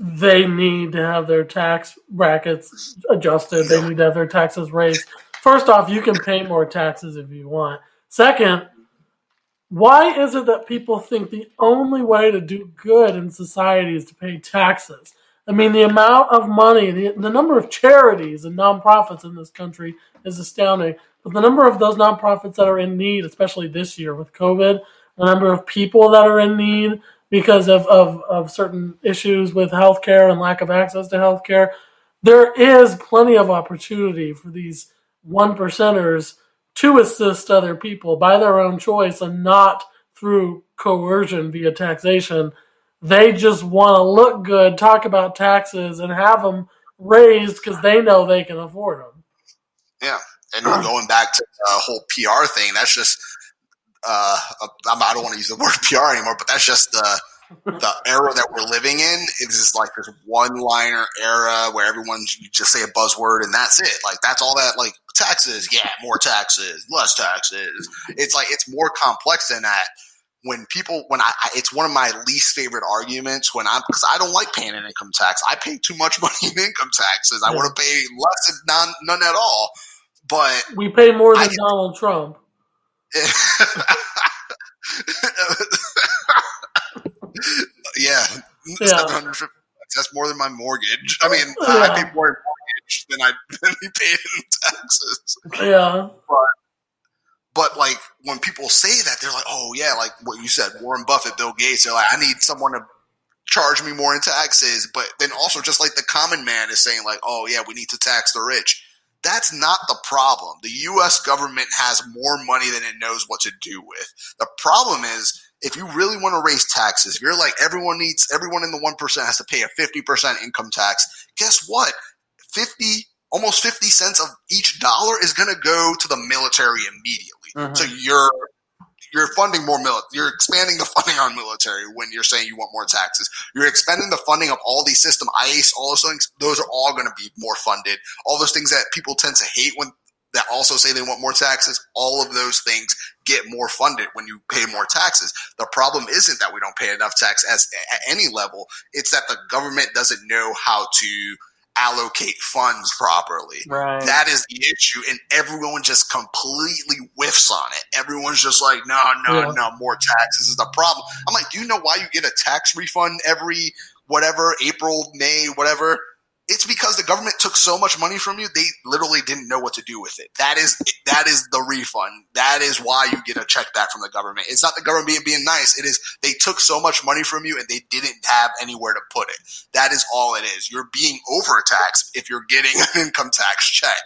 they need to have their tax brackets adjusted. They need to have their taxes raised. First off, you can pay more taxes if you want. Second, why is it that people think the only way to do good in society is to pay taxes? I mean, the amount of money, the, the number of charities and nonprofits in this country is astounding. But the number of those nonprofits that are in need, especially this year with COVID, the number of people that are in need because of, of, of certain issues with healthcare and lack of access to healthcare, there is plenty of opportunity for these one percenters to assist other people by their own choice and not through coercion via taxation. They just want to look good, talk about taxes, and have them raised because they know they can afford them. Yeah, and going back to the whole PR thing, that's just uh, I'm- don't want to use the word PR anymore, but that's just the the era that we're living in. It's just like this one liner era where everyone you just say a buzzword and that's it. Like that's all that like taxes, yeah, more taxes, less taxes. It's like it's more complex than that. When people, when I, I it's one of my least favorite arguments when I'm because I don't like paying an income tax. I pay too much money in income taxes. I Yeah. want to pay less, none, none at all. But We pay more than Donald Trump. yeah, Yeah. seven hundred fifty. That's more than my mortgage. I mean, I pay more in mortgage than I than we paid in taxes. Yeah. But like when people say that, they're like, "Oh yeah," like what you said, Warren Buffett, Bill Gates. They're like, "I need someone to charge me more in taxes." But then also, just like the common man is saying, like, "Oh yeah, we need to tax the rich." That's not the problem. The U.S. government has more money than it knows what to do with. The problem is if you really want to raise taxes, if you're like everyone needs everyone in the one percent has to pay a fifty percent income tax. Guess what? Fifty almost fifty cents of each dollar is going to go to the military immediately. Mhm. So you're you're funding more mil. You're expanding the funding on military when you're saying you want more taxes. You're expanding the funding of all these system ICE, all those things. Those are all going to be more funded. All those things that people tend to hate when that also say they want more taxes. All of those things get more funded when you pay more taxes. The problem isn't that we don't pay enough tax as at any level. It's that the government doesn't know how to allocate funds properly. Right. That is the issue, and everyone just completely whiffs on it. Everyone's just like, no, no, Yeah. no, more taxes is the problem. I'm like, do you know why you get a tax refund every whatever April, May, whatever? It's because the government took so much money from you, they literally didn't know what to do with it. That is that is the refund. That is why you get a check back from the government. It's not the government being, being nice. It is they took so much money from you and they didn't have anywhere to put it. That is all it is. You're being overtaxed if you're getting an income tax check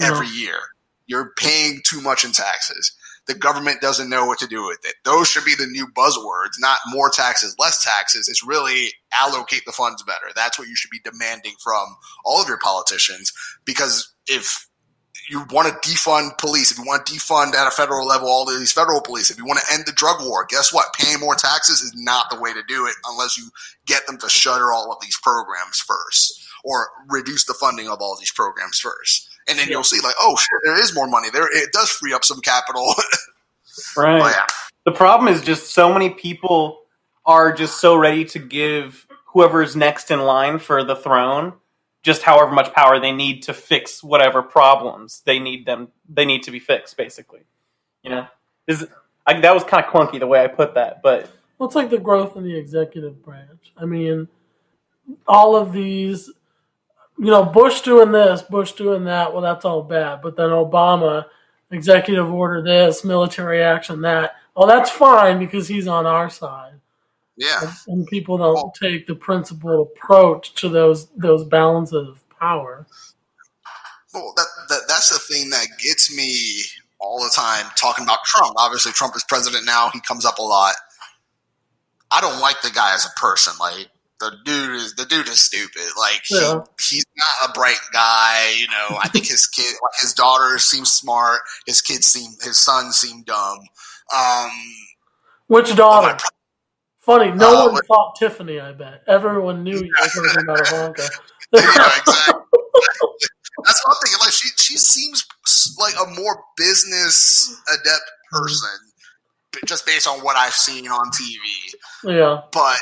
Yeah. every year. You're paying too much in taxes. The government doesn't know what to do with it. Those should be the new buzzwords, not more taxes, less taxes. It's really allocate the funds better. That's what you should be demanding from all of your politicians. Because if you want to defund police, if you want to defund at a federal level all these federal police, if you want to end the drug war, guess what? Paying more taxes is not the way to do it unless you get them to shutter all of these programs first or reduce the funding of all these programs first. And then Yeah. you'll see like, oh shit, there is more money. There it does free up some capital. Right. yeah. The problem is just so many people are just so ready to give whoever's next in line for the throne just however much power they need to fix whatever problems they need them they need to be fixed basically. You know? Is I, that was kind of clunky the way I put that, but Well, it's like the growth in the executive branch. I mean, all of these, you know, Bush doing this, Bush doing that. Well, that's all bad. But then Obama, executive order this, military action that. Well, that's fine because he's on our side. Yeah. And people don't take the principled approach to those those balances of power. Well, that, that that's the thing that gets me all the time talking about Trump. Obviously, Trump is president now. He comes up a lot. I don't like the guy as a person. Like the dude is the dude is stupid. Like he, he's not a bright guy. You know, I think his kid, like his daughter, seems smart. His kids seem, his son seem dumb. Um, Which daughter? Funny, no Uh, one what- thought Tiffany. I bet everyone knew you were talking about Ivanka. Yeah, exactly. That's what I'm thinking. Like she, she seems like a more business adept person, just based on what I've seen on TV. yeah, But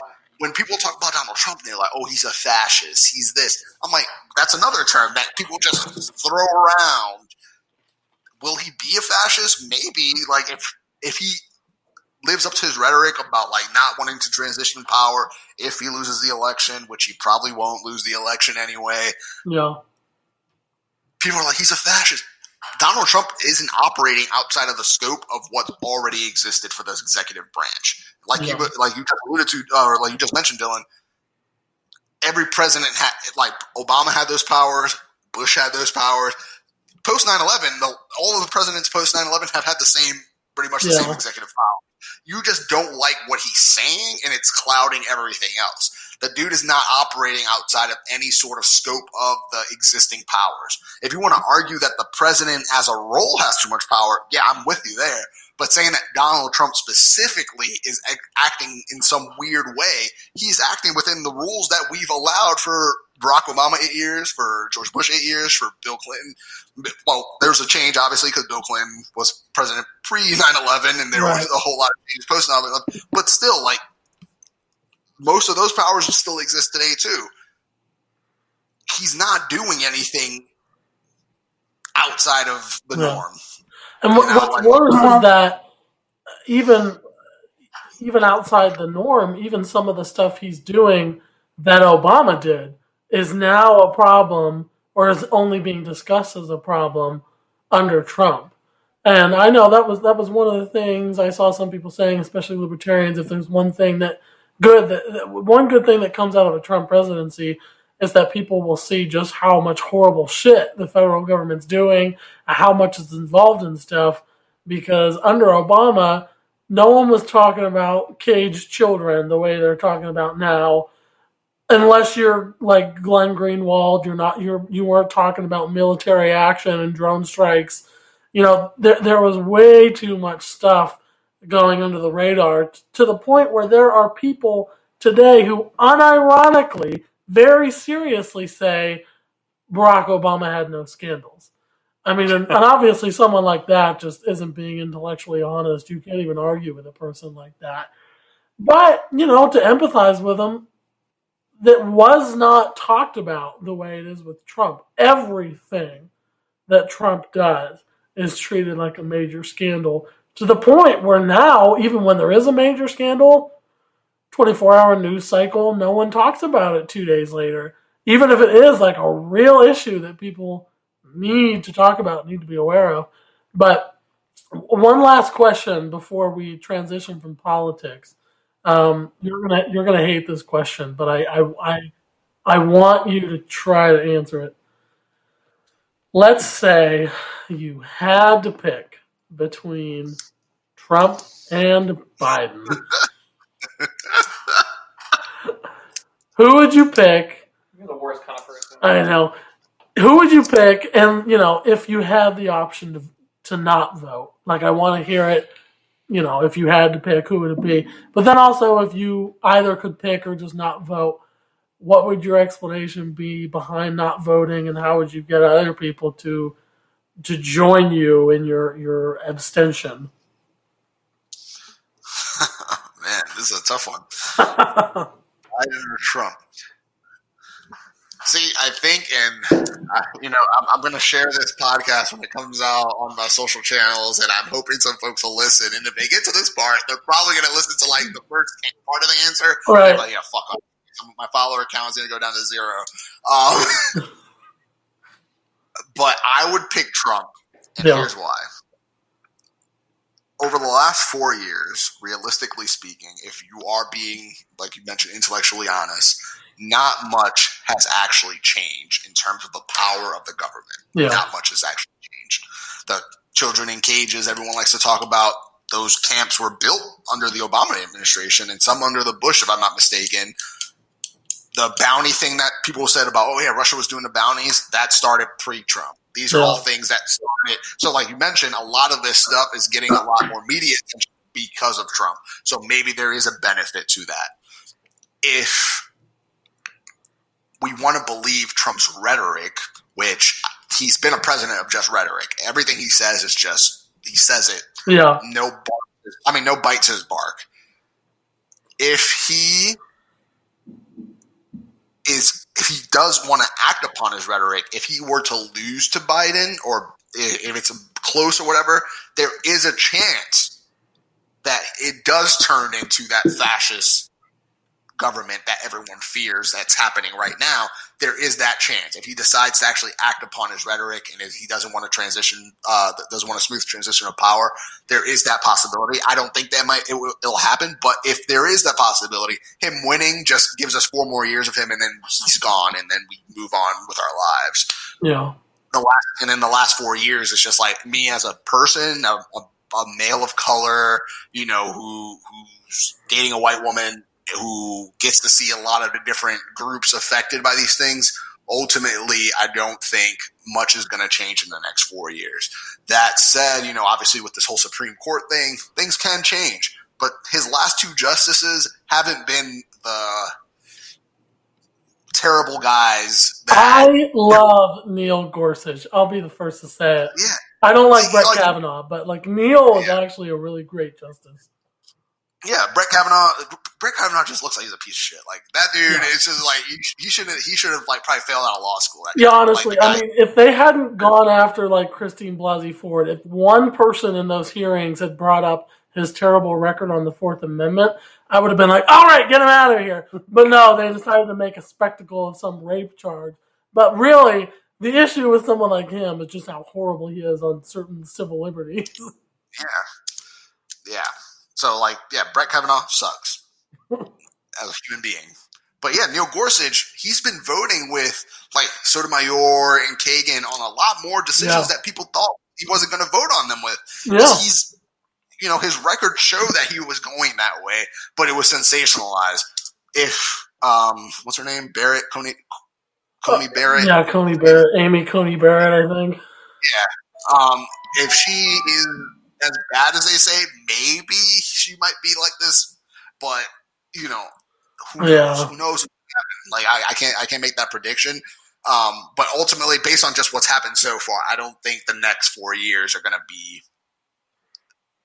when people talk about Donald Trump, they're like, "Oh, he's a fascist. He's this." I'm like, that's another term that people just throw around. Will he be a fascist? Maybe. Like if if he lives up to his rhetoric about like not wanting to transition power if he loses the election, which he probably won't lose the election anyway yeah, people are like, he's a fascist. Donald Trump isn't operating outside of the scope of what already existed for the executive branch. Like Yeah. you, like you just alluded to, uh, or like you just mentioned, Dylan. Every president had, like Obama had those powers, Bush had those powers. Post 9-11, the, all of the presidents post 9-11 have had the same, pretty much the Yeah. same executive power. You just don't like what he's saying, and it's clouding everything else. The dude is not operating outside of any sort of scope of the existing powers. If you want to argue that the president as a role has too much power, yeah, I'm with you there. But saying that Donald Trump specifically is acting in some weird way, he's acting within the rules that we've allowed for Barack Obama eight years, for George Bush eight years, for Bill Clinton. Well, there's a change, obviously, because Bill Clinton was president pre 9 11, and there Right. was a whole lot of changes post 9 11. But still, like, most of those powers still exist today, too. He's not doing anything outside of the Yeah. norm. And what, You know, what's like- worse is uh-huh. that uh, even even outside the norm, even some of the stuff he's doing that Obama did is now a problem, or is only being discussed as a problem under Trump. And I know that was that was one of the things I saw some people saying, especially libertarians. If there's one thing that good, that, that one good thing that comes out of a Trump presidency is that people will see just how much horrible shit the federal government's doing, how much is involved in stuff. Because under Obama, no one was talking about caged children the way they're talking about now. Unless you're like Glenn Greenwald, you're not you're you weren't talking about military action and drone strikes. You know, there there was way too much stuff going under the radar to the point where there are people today who unironically, very seriously say Barack Obama had no scandals. I mean, and, and obviously, someone like that just isn't being intellectually honest. You can't even argue with a person like that. But, you know, to empathize with them, that was not talked about the way it is with Trump. Everything that Trump does is treated like a major scandal to the point where now, even when there is a major scandal, 24 hour news cycle, no one talks about it two days later. Even if it is like a real issue that people need to talk about, need to be aware of. But one last question before we transition from politics. Um, you're gonna you're gonna hate this question, but I, I I I want you to try to answer it. Let's say you had to pick between Trump and Biden. Who would you pick? You're the worst kind of person. I know. Who would you pick? And you know, if you had the option to to not vote, like I want to hear it. You know, if you had to pick, who would it be? But then also, if you either could pick or just not vote, what would your explanation be behind not voting, and how would you get other people to to join you in your your abstention? Man, this is a tough one. Biden or Trump? See, I think, and uh, you know, I'm, I'm going to share this podcast when it comes out on my social channels, and I'm hoping some folks will listen. And if they get to this part, they're probably going to listen to like the first part of the answer. Right. Like, yeah, fuck off. My follower count is going to go down to zero. Um, but I would pick Trump, and Yeah. here's why. Over the last four years, realistically speaking, if you are being, like you mentioned, intellectually honest, not much has actually changed in terms of the power of the government. Yeah. Not much has actually changed. The children in cages, everyone likes to talk about, those camps were built under the Obama administration and some under the Bush, if I'm not mistaken. The bounty thing that people said about, oh yeah, Russia was doing the bounties, that started pre-Trump. These are Yeah. all things that started. So, like you mentioned, a lot of this stuff is getting a lot more media attention because of Trump. So maybe there is a benefit to that. If we want to believe Trump's rhetoric, which he's been a president of just rhetoric, everything he says is just he says it yeah, no bark. I mean, no bite to his bark. If he is, if he does want to act upon his rhetoric, if he were to lose to Biden or if it's close or whatever, there is a chance that it does turn into that fascist government that everyone fears that's happening right now. There is that chance if he decides to actually act upon his rhetoric and if he doesn't want to transition, uh, doesn't want a smooth transition of power, there is that possibility. I don't think that might it will it'll happen, but if there is that possibility, him winning just gives us four more years of him, and then he's gone, and then we move on with our lives. yeah, The last and in the last four years, it's just like me as a person, a, a, a male of color, you know, who who's dating a white woman who gets to see a lot of the different groups affected by these things. Ultimately, I don't think much is going to change in the next four years. That said, you know, obviously with this whole Supreme Court thing, things can change. But his last two justices haven't been the terrible guys that I love Neil Gorsuch. I'll be the first to say it. Yeah. I don't like Brett like- Kavanaugh, but like Neil is actually a really great justice. Yeah, Brett Kavanaugh. Brett Kavanaugh just looks like he's a piece of shit. Like that dude. Yeah. It's just like he, he should have. He should have like probably failed out of law school. Yeah, honestly, Like, I mean, if they hadn't gone after like Christine Blasey Ford, if one person in those hearings had brought up his terrible record on the Fourth Amendment, I would have been like, "All right, get him out of here." But no, they decided to make a spectacle of some rape charge. But really, the issue with someone like him is just how horrible he is on certain civil liberties. Yeah. Yeah. So like, yeah, Brett Kavanaugh sucks as a human being. But yeah, Neil Gorsuch, he's been voting with like Sotomayor and Kagan on a lot more decisions Yeah. that people thought he wasn't going to vote on them with. yeah, He's, you know, his records show that he was going that way, but it was sensationalized. If um, what's her name, Barrett Coney, Coney Barrett, Yeah, Coney Barrett, Amy Coney Barrett, I think. Yeah. Um, if she is as bad as they say, maybe she might be like this. But you know, who knows? Who knows? Like I, I can't, I can't make that prediction. Um, but ultimately, based on just what's happened so far, I don't think the next four years are going to be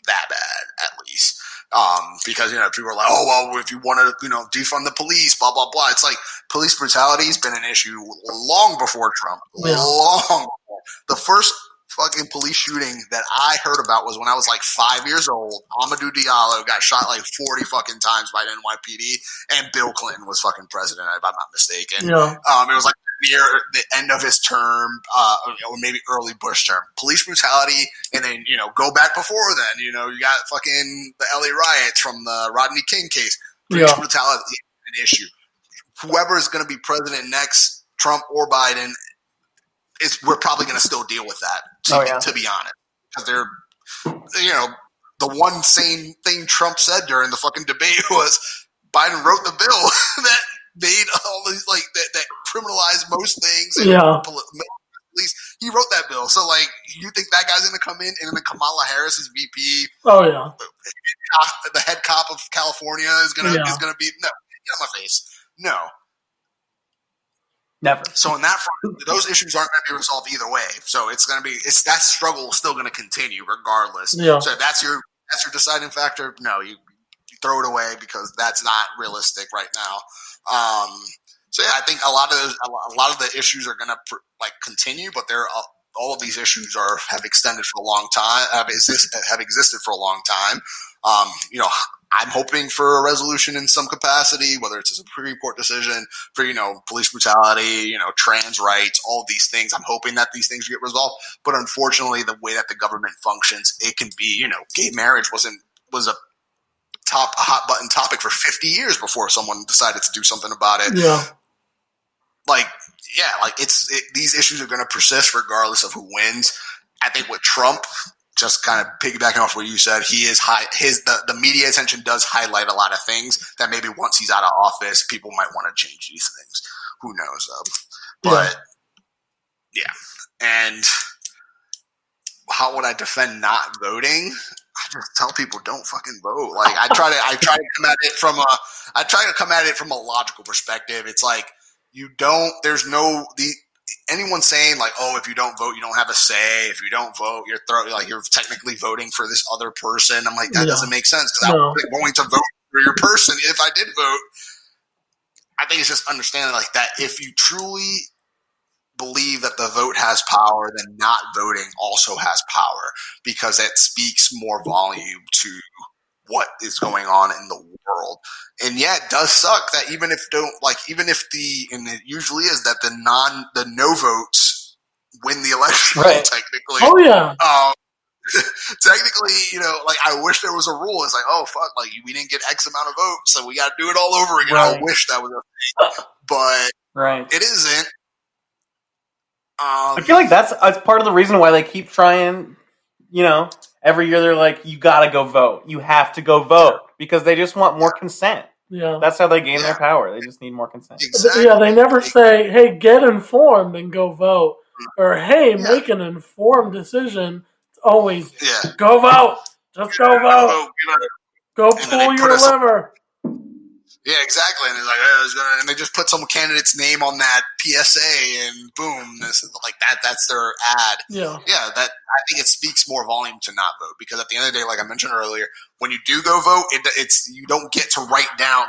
that bad, at least. Um, because you know people are like, oh well, if you want to, you know, defund the police, blah blah blah. It's like police brutality has been an issue long before Trump. Yeah. Long. Before. The first fucking police shooting that I heard about was when I was like five years old. Amadou Diallo got shot like forty fucking times by the NYPD, and Bill Clinton was fucking president, if I'm not mistaken. Yeah. Um, it was like near the end of his term, uh, or maybe early Bush term. Police brutality, and then you know go back before then. You know you got fucking the LA riots from the Rodney King case. Police Yeah. brutality is an issue. Whoever is going to be president next, Trump or Biden, is we're probably going to still deal with that. To, Oh, yeah. to be honest, because they're you know the one sane thing Trump said during the fucking debate was Biden wrote the bill that made all these like that, that criminalized most things. And Yeah. police. He wrote that bill. So like, you think that guy's gonna come in and then Kamala Harris is VP, Oh yeah. the head cop of California is gonna Yeah. is gonna be no get out my face. No. Never. So in that front, those issues aren't going to be resolved either way. So it's going to be it's that struggle is still going to continue regardless. Yeah. So if that's your that's your deciding factor. No, you, you throw it away because that's not realistic right now. Um, so yeah, I think a lot of those, a a lot of the issues are going to pr- like continue, but they're uh, all of these issues are have extended for a long time have exist have existed for a long time. Um, you know, I'm hoping for a resolution in some capacity, whether it's a Supreme Court decision for you know police brutality, you know trans rights, all these things. I'm hoping that these things get resolved. But unfortunately, the way that the government functions, it can be you know gay marriage wasn't was a top a hot button topic for 50 years before someone decided to do something about it. Yeah. Like yeah, like it's it, these issues are going to persist regardless of who wins. I think with Trump, just kind of piggybacking off what you said, he is high. His the, the media attention does highlight a lot of things that maybe once he's out of office, people might want to change these things. Who knows though? But yeah, and how would I defend not voting? I just tell people don't fucking vote. Like I try to, I try to come at it from a, I try to come at it from a logical perspective. It's like you don't. There's no the anyone saying like, oh, if you don't vote, you don't have a say. If you don't vote, you're throw like you're technically voting for this other person. I'm like that Yeah. doesn't make sense because No. I'm going to vote for your person if I did vote. I think it's just understanding like that. If you truly believe that the vote has power, then not voting also has power because it speaks more volume to what is going on in the world. And yeah, it does suck that even if don't like even if the and it usually is that the non the no votes win the election Right. technically. Oh yeah. Um, technically, you know, like I wish there was a rule. It's like, oh fuck, like we didn't get X amount of votes, so we got to do it all over again. I wish that was a thing, but Right. it isn't. Um, I feel like that's that's part of the reason why they keep trying. You know, every year they're like, "You got to go vote. You have to go vote," because they just want more consent. Yeah. That's how they gain Yeah. their power. They just need more consent. exactly. Yeah, they never say, "Hey, get informed and go vote," mm. or "Hey, Yeah. make an informed decision." It's always Yeah. go vote. Just go vote. You know, Go pull your put us- liver. Yeah, exactly. And it's like, oh, and they just put some candidate's name on that PSA, and boom, this is like that. That's their ad. Yeah. yeah, that I think it speaks more volume to not vote because at the end of the day, like I mentioned earlier, when you do go vote, it, it's you don't get to write down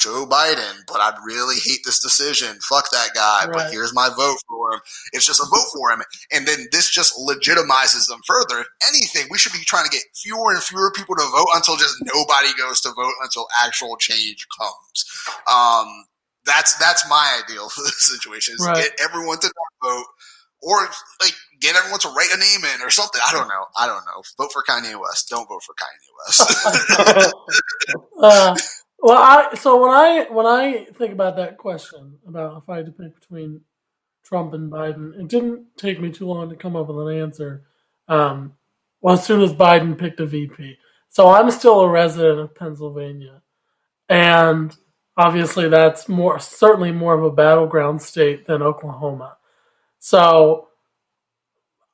Joe Biden, but I really hate this decision. Fuck that guy, Right. but here's my vote for him. It's just a vote for him, and then this just legitimizes them further. If anything, we should be trying to get fewer and fewer people to vote until just nobody goes to vote until actual change comes. Um, that's that's my ideal for this situation is Right. get everyone to not vote or like get everyone to write a name in or something. I don't know. I don't know. Vote for Kanye West. Don't vote for Kanye West. Uh, well, I so when I when I think about that question about if I had to pick between Trump and Biden, it didn't take me too long to come up with an answer. Um, well, as soon as Biden picked a VP. So I'm still a resident of Pennsylvania, and obviously that's more certainly more of a battleground state than Oklahoma. So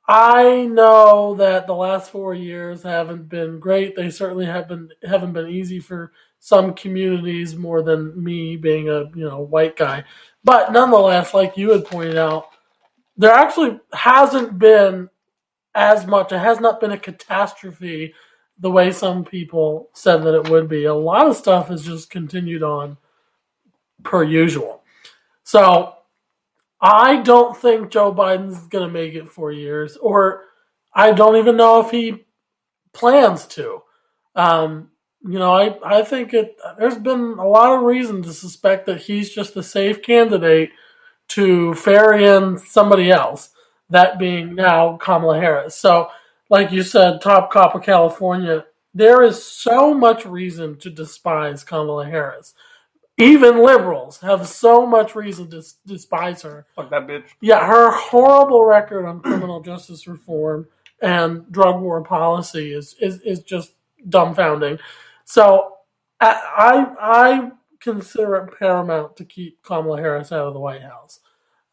I know that the last four years haven't been great. They certainly have been haven't been easy for some communities more than me being a you know white guy. But nonetheless, like you had pointed out, there actually hasn't been as much. It has not been a catastrophe the way some people said that it would be. A lot of stuff has just continued on per usual. So I don't think Joe Biden's going to make it four years, or I don't even know if he plans to. Um, you know, I, I think it. There's been a lot of reason to suspect that he's just a safe candidate to ferry in somebody else. That being now Kamala Harris. So, like you said, top cop of California. There is so much reason to despise Kamala Harris. Even liberals have so much reason to despise her. Fuck that bitch. Yeah, her horrible record on criminal justice reform and drug war policy is is, is just dumbfounding. So I I consider it paramount to keep Kamala Harris out of the White House.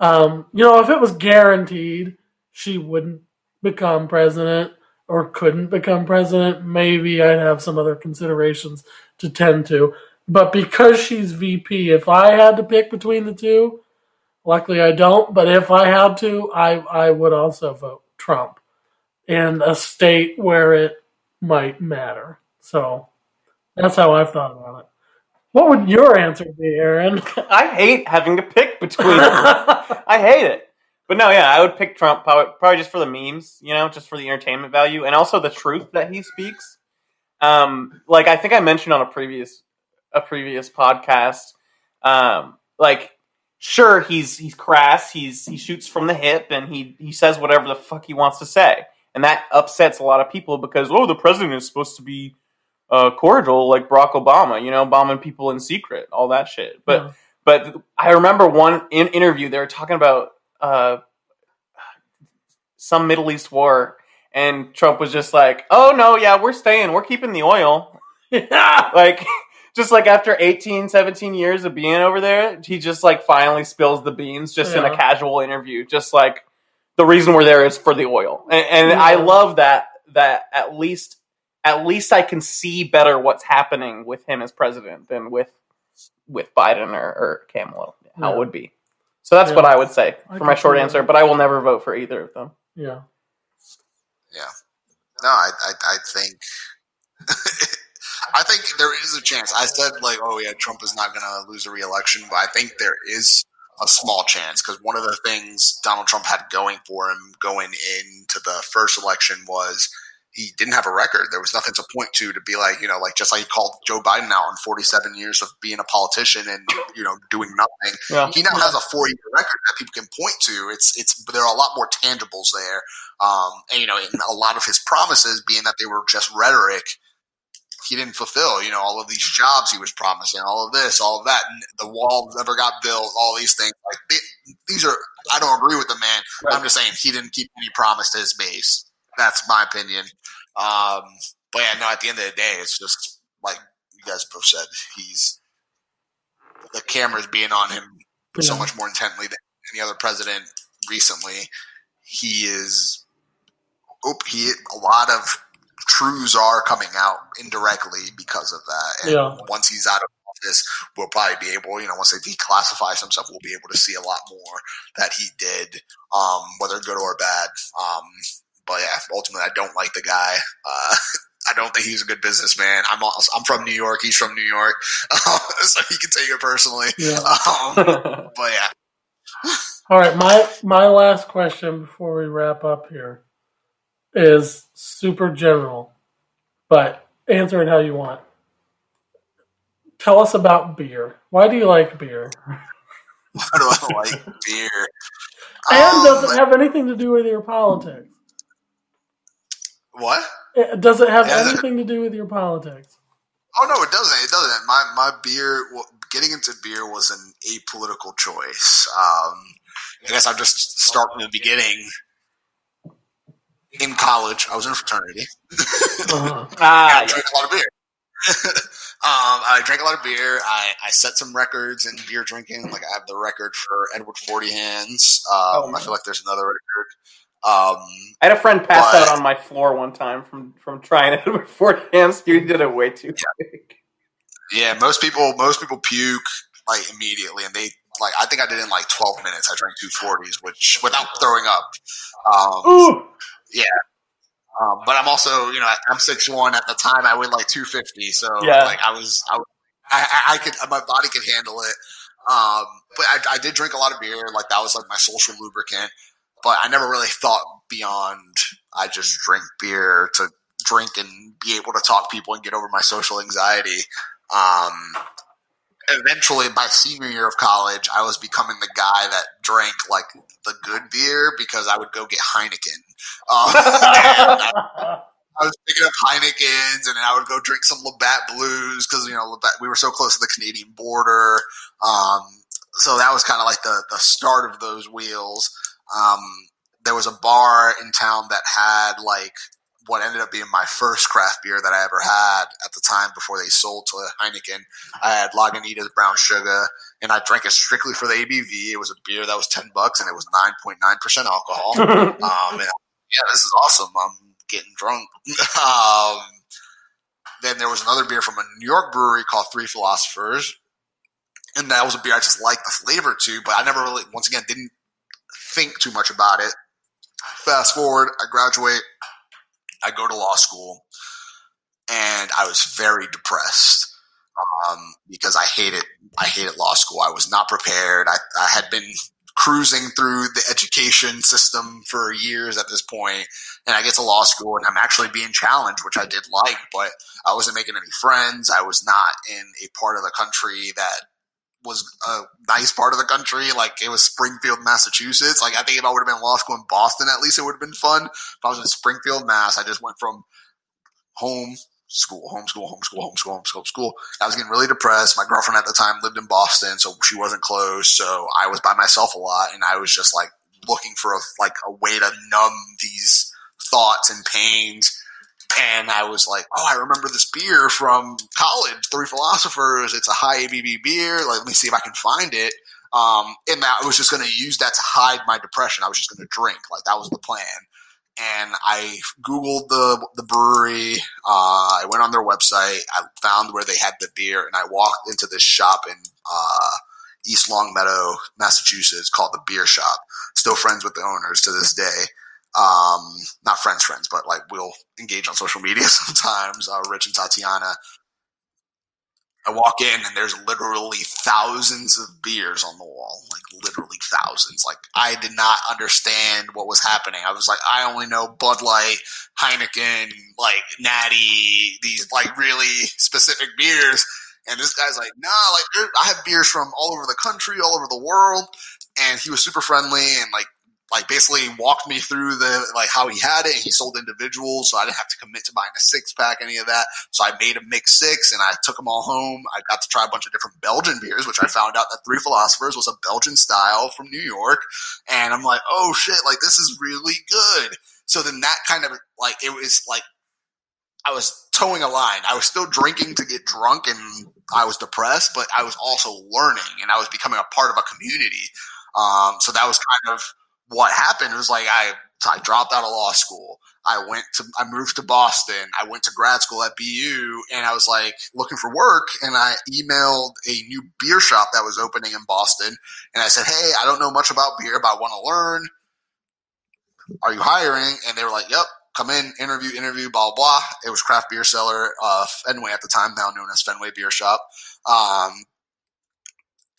Um, you know, if it was guaranteed she wouldn't become president or couldn't become president, maybe I'd have some other considerations to tend to. But because she's VP, if I had to pick between the two, luckily I don't, but if I had to, I, I would also vote Trump in a state where it might matter. So that's how I've thought about it. What would your answer be, Aaron? I hate having to pick between them. I hate it. But no, yeah, I would pick Trump probably, probably just for the memes, you know, just for the entertainment value and also the truth that he speaks. Um, like I think I mentioned on a previous a previous podcast. Um, like, sure, he's he's crass. He's he shoots from the hip, and he he says whatever the fuck he wants to say, and that upsets a lot of people because oh, the president is supposed to be uh, cordial like Barack Obama, you know, bombing people in secret, all that shit. But yeah. but I remember one in interview they were talking about uh, some Middle East war, and Trump was just like, "Oh no, yeah, we're staying, we're keeping the oil." Like just like after 18, 17 years of being over there, he just like finally spills the beans just yeah. in a casual interview. Just like the reason we're there is for the oil. And, and yeah. I love that, that at least, at least I can see better what's happening with him as president than with, with Biden or, or Kamala, how yeah. it would be. So that's what I would say for my short answer, but I will never vote for either of them. Yeah. Yeah. No, I, I, I think I think there is a chance. I said like, oh yeah, Trump is not going to lose a reelection, but I think there is a small chance because one of the things Donald Trump had going for him going into the first election was he didn't have a record. There was nothing to point to to be like, you know, like just like he called Joe Biden out on 47 years of being a politician and you know doing nothing. Yeah. He now has a four year record that people can point to. It's it's there are a lot more tangibles there, um, and you know, a lot of his promises being that they were just rhetoric he didn't fulfill, you know, all of these jobs he was promising, all of this, all of that. And the wall never got built, all these things. Like they, these are, I don't agree with the man. Right. I'm just saying he didn't keep any promise to his base. That's my opinion. Um, but yeah, no, at the end of the day, it's just like you guys both said, he's, the cameras being on him yeah. so much more intently than any other president recently. He is, oh, he, a lot of truths are coming out indirectly because of that. And yeah. once he's out of office, we'll probably be able, you know, once they declassify some stuff, we'll be able to see a lot more that he did, um, whether good or bad. Um, but yeah, ultimately, I don't like the guy. Uh, I don't think he's a good businessman. I'm also, I'm from New York. He's from New York, so he can take it personally. Yeah. Um, but yeah. All right, my my last question before we wrap up here is super general, but answer it how you want. Tell us about beer. Why do you like beer? Why do I like beer? And um, does it have anything to do with your politics? What? does it have yeah, anything to do with your politics? Oh no, it doesn't. It doesn't. My my beer, well, getting into beer was an apolitical choice. Um, I guess I'm just starting from the beginning in college, I was in a fraternity. Uh-huh. Ah, I drank a lot of beer. um, I drank a lot of beer. I, I set some records in beer drinking. Like I have the record for Edward Forty Hands. Um, Oh, I feel like there's another record. Um, I had a friend pass But- out on my floor one time from from trying it with four hands. You did it way too quick. yeah, most people most people puke like immediately, and they like I think I did it in like 12 minutes. I drank two forties, which without throwing up. Um, Ooh, Um, but I'm also, you know, I'm six one at the time. I weighed like two fifty, so Yeah. like I was, I, I, I could, my body could handle it. Um, but I, I did drink a lot of beer. Like that was like my social lubricant. But I never really thought beyond. I just drink beer to drink and be able to talk to people and get over my social anxiety. Um, eventually, by senior year of college, I was becoming the guy that drank like the good beer because I would go get Heineken. Um, I was picking up Heinekens, and I would go drink some Labatt Blues because you know Labatt, we were so close to the Canadian border. Um, so that was kind of like the the start of those wheels. Um, there was a bar in town that had like what ended up being my first craft beer that I ever had at the time before they sold to Heineken. I had Lagunitas Brown Sugar, and I drank it strictly for the ABV. It was a beer that was ten bucks, and it was nine point nine percent alcohol. Um, and yeah, this is awesome. I'm getting drunk. um, then there was another beer from a New York brewery called Three Philosophers, and that was a beer I just liked the flavor to, but I never really, once again, didn't think too much about it. Fast forward, I graduate, I go to law school, and I was very depressed um, because I hated I hated law school. I was not prepared. I, I had been cruising through the education system for years at this point, and I get to law school and I'm actually being challenged, which I did like, but I wasn't making any friends. I was not in a part of the country that was a nice part of the country. Like it was Springfield, Massachusetts. Like I think if I would have been in law school in Boston, at least it would have been fun. If I was in Springfield, Mass, I just went from home school, home school, home school, home school, home school, school. I was getting really depressed. My girlfriend at the time lived in Boston, so she wasn't close. So I was by myself a lot, and I was just like looking for a like a way to numb these thoughts and pains. And I was like, oh, I remember this beer from college, Three Philosophers. It's a high ABV beer. Like, let me see if I can find it. Um, and that I was just going to use that to hide my depression. I was just going to drink. Like that was the plan and I googled the the brewery. Uh, I went on their website. I found where they had the beer, and I walked into this shop in uh, East Longmeadow, Massachusetts, called the Beer Shop. Still friends with the owners to this day. Um, not friends, friends, but like we'll engage on social media sometimes. Uh, Rich and Tatiana. I walk in and there's literally thousands of beers on the wall, like literally thousands. Like I did not understand what was happening. I was like, I only know Bud Light, Heineken, like Natty, these like really specific beers. And this guy's like, nah, like I have beers from all over the country, all over the world. And he was super friendly and like like basically walked me through the like how he had it. He sold individuals, so I didn't have to commit to buying a six pack, any of that. So I made a mix six, and I took them all home. I got to try a bunch of different Belgian beers, which I found out that Three Philosophers was a Belgian style from New York. And I'm like, oh shit, like this is really good. So then that kind of like it was like I was towing a line. I was still drinking to get drunk, and I was depressed, but I was also learning, and I was becoming a part of a community. Um, so that was kind of what happened. Was like I I dropped out of law school. I went to I moved to Boston. I went to grad school at BU and I was like looking for work and I emailed a new beer shop that was opening in Boston and I said, "Hey, I don't know much about beer, but I want to learn. Are you hiring?" And they were like, "Yep, come in, interview, interview, blah blah." It was Craft Beer Cellar uh, Fenway at the time, now known as Fenway Beer Shop. Um,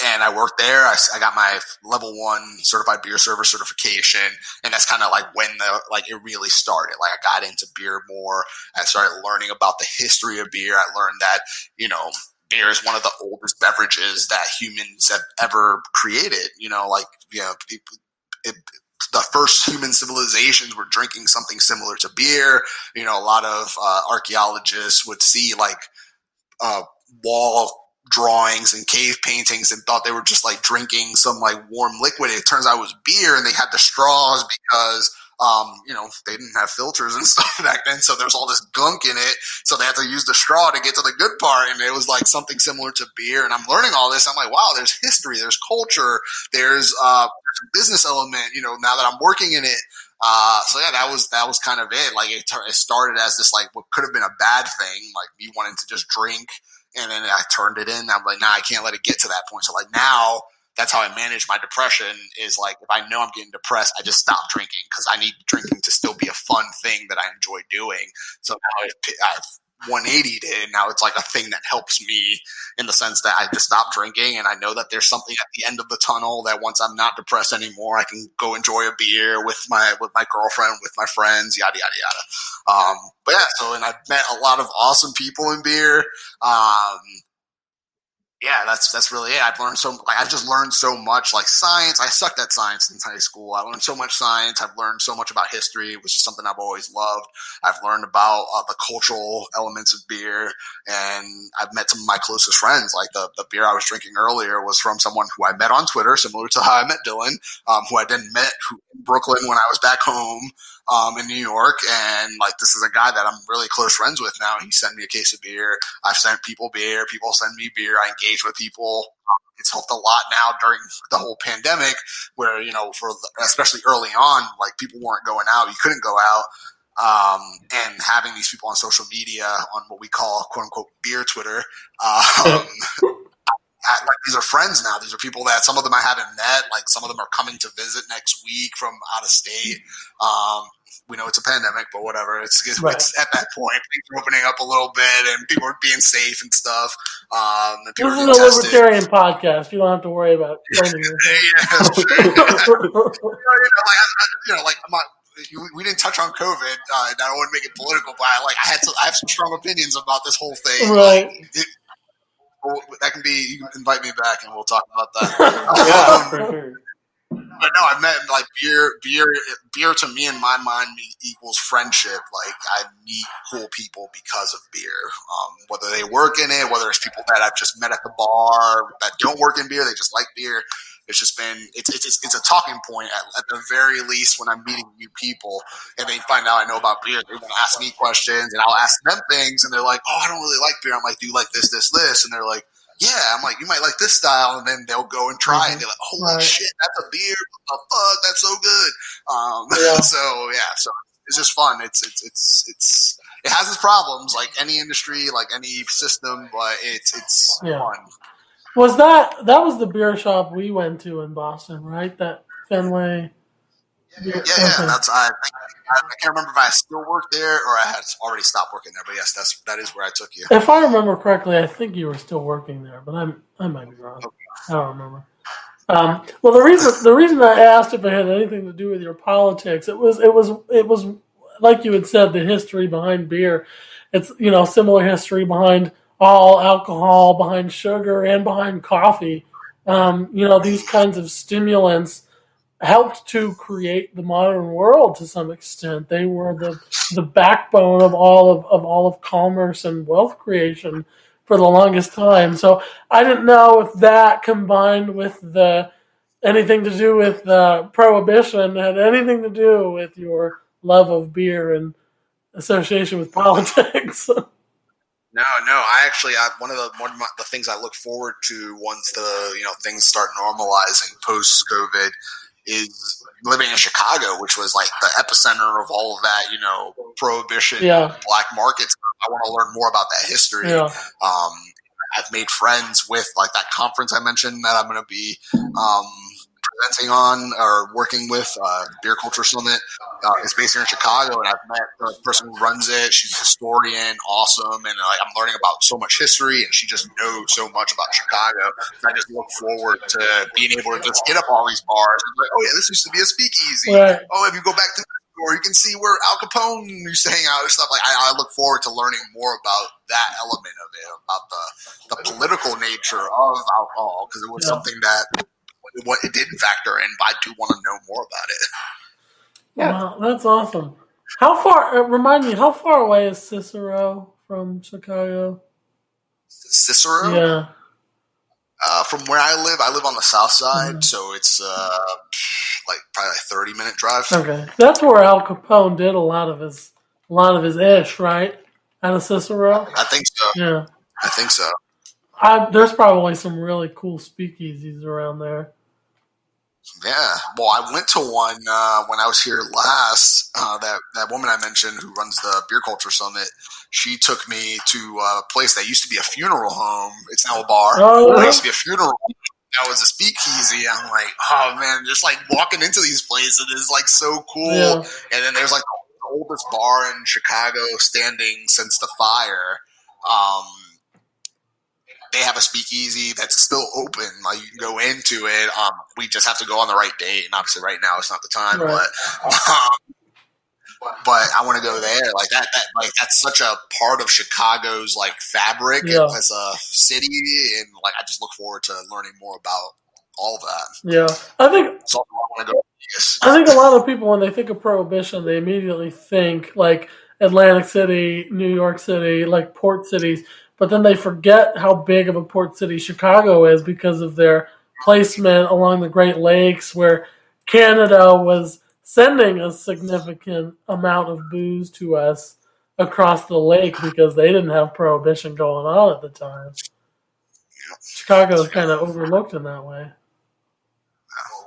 and I worked there. I, I got my level one certified beer server certification, and that's kind of like when the like it really started. Like I got into beer more. I started learning about the history of beer. I learned that you know beer is one of the oldest beverages that humans have ever created. You know, like you know, it, the first human civilizations were drinking something similar to beer. You know, a lot of uh, archaeologists would see like uh, wall drawings and cave paintings and thought they were just like drinking some like warm liquid. It turns out it was beer and they had the straws because um, you know, they didn't have filters and stuff back then, so there's all this gunk in it. So they had to use the straw to get to the good part, and it was like something similar to beer. And I'm learning all this. I'm like, wow, there's history, there's culture, there's uh, business element. You know, now that I'm working in it. Uh, so yeah, that was that was kind of it. Like it, it started as this like what could have been a bad thing, like me wanting to just drink, and then I turned it in. I'm like, nah, I can't let it get to that point. So like now that's how I manage my depression is like if I know I'm getting depressed, I just stop drinking because I need drinking to still be a fun thing that I enjoy doing. So now I've, I've 180 it. Now it's like a thing that helps me in the sense that I just stop drinking and I know that there's something at the end of the tunnel that once I'm not depressed anymore, I can go enjoy a beer with my with my girlfriend, with my friends, yada yada yada. Um, but yeah, so and I've met a lot of awesome people in beer. Um, yeah, that's that's really it. I've learned so like I've just learned so much like science. I sucked at science in high school. I learned so much science. I've learned so much about history, which is something I've always loved. I've learned about uh, the cultural elements of beer, and I've met some of my closest friends. Like the the beer I was drinking earlier was from someone who I met on Twitter, similar to how I met Dylan, um, who I then met who, in Brooklyn when I was back home um, in New York. And like, this is a guy that I'm really close friends with now. He sent me a case of beer. I've sent people beer. People send me beer. I engage with people. It's helped a lot now during the whole pandemic where, you know, for especially early on, like people weren't going out. You couldn't go out. Um, and having these people on social media on what we call quote unquote beer Twitter, um, like these are friends now. These are people that some of them I haven't met. Like some of them are coming to visit next week from out of state. Um, we know it's a pandemic, but whatever. It's, it's, right. it's at that point things are opening up a little bit, and people are being safe and stuff. Um, and this is a tested. libertarian podcast. You don't have to worry about. yeah, you, know, like, you know, like I'm not, we didn't touch on COVID. Uh, I don't want to make it political, but I, like I had to, I have some strong opinions about this whole thing. Right. Like, it, that can be. You can invite me back, and we'll talk about that. yeah, um, sure. But no, I met like beer. Beer, beer to me in my mind equals friendship. Like I meet cool people because of beer. Um, whether they work in it, whether it's people that I've just met at the bar that don't work in beer, they just like beer. It's just been it's it's it's a talking point at, at the very least when I'm meeting new people and they find out I know about beer. They're gonna ask me questions and I'll ask them things and they're like, "Oh, I don't really like beer." I'm like, "Do you like this, this, this?" And they're like, yeah, I'm like, you might like this style, and then they'll go and try, mm-hmm. and they're like, holy right. shit, that's a beer, what the fuck, that's so good. Um, yeah. so yeah, so it's just fun. It's it's it's it's it has its problems, like any industry, like any system, but it's it's yeah. fun. Was that that was the beer shop we went to in Boston, right? That Fenway. Yeah, yeah, that's I, I, can't remember if I still worked there or I had already stopped working there, but yes, that's that is where I took you. If I remember correctly, I think you were still working there, but I'm I might be wrong. Okay. I don't remember. Um, well, the reason the reason I asked if it had anything to do with your politics, it was it was it was like you had said, the history behind beer. It's you know similar history behind all alcohol, behind sugar, and behind coffee. Um, you know, these kinds of stimulants helped to create the modern world to some extent. They were the the backbone of all of, of all of commerce and wealth creation for the longest time. So I didn't know if that combined with the anything to do with the prohibition had anything to do with your love of beer and association with politics. No, no. I actually, I, one of the one of my, the things I look forward to once the you know things start normalizing post COVID is living in Chicago, which was like the epicenter of all of that. You know, prohibition, yeah. black markets. I want to learn more about that history. Yeah. Um, I've made friends with like that conference I mentioned that I'm going to be um, presenting on or working with uh, Beer Culture Summit. Uh, it's based here in Chicago, and I've met the person who runs it. She's a historian, awesome, and like, I'm learning about so much history, and she just knows so much about Chicago. I just look forward to being able to just get up all these bars and like, oh yeah, this used to be a speakeasy. Right. Oh, if you go back to or you can see where Al Capone used to hang out and stuff. Like I, I, look forward to learning more about that element of it, about the the political nature of alcohol, because it was yeah. something that what it didn't factor in, but I do want to know more about it. Yeah, wow, that's awesome. How far? Uh, remind me, how far away is Cicero from Chicago? Cicero? Yeah. Uh, from where I live, I live on the south side, mm-hmm. so it's uh, like probably a thirty minute drive. Okay, that's where Al Capone did a lot of his a lot of his ish, right? Out of Cicero. I think so. Yeah, I think so. I, there's probably some really cool speakeasies around there. Yeah, well, I went to one uh, when I was here last. Uh, that that woman I mentioned who runs the Beer Culture Summit, she took me to a place that used to be a funeral home. It's now a bar. Oh, it used to be a funeral. Home. That was a speakeasy. I'm like, oh man, just like walking into these places is like so cool. Yeah. And then there's like the oldest bar in Chicago standing since the fire. Um, they have a speakeasy that's still open. Like you can go into it. Um, we just have to go on the right date, and obviously, right now it's not the time. Right. But um, but I want to go there. Like that, that like that's such a part of Chicago's like fabric yeah. as a city, and like I just look forward to learning more about all that. Yeah, I think. So I want to go. I think a lot of people when they think of prohibition, they immediately think like Atlantic City, New York City, like port cities but then they forget how big of a port city Chicago is because of their placement along the Great Lakes, where Canada was sending a significant amount of booze to us across the lake because they didn't have prohibition going on at the time. Chicago is kind of overlooked in that way.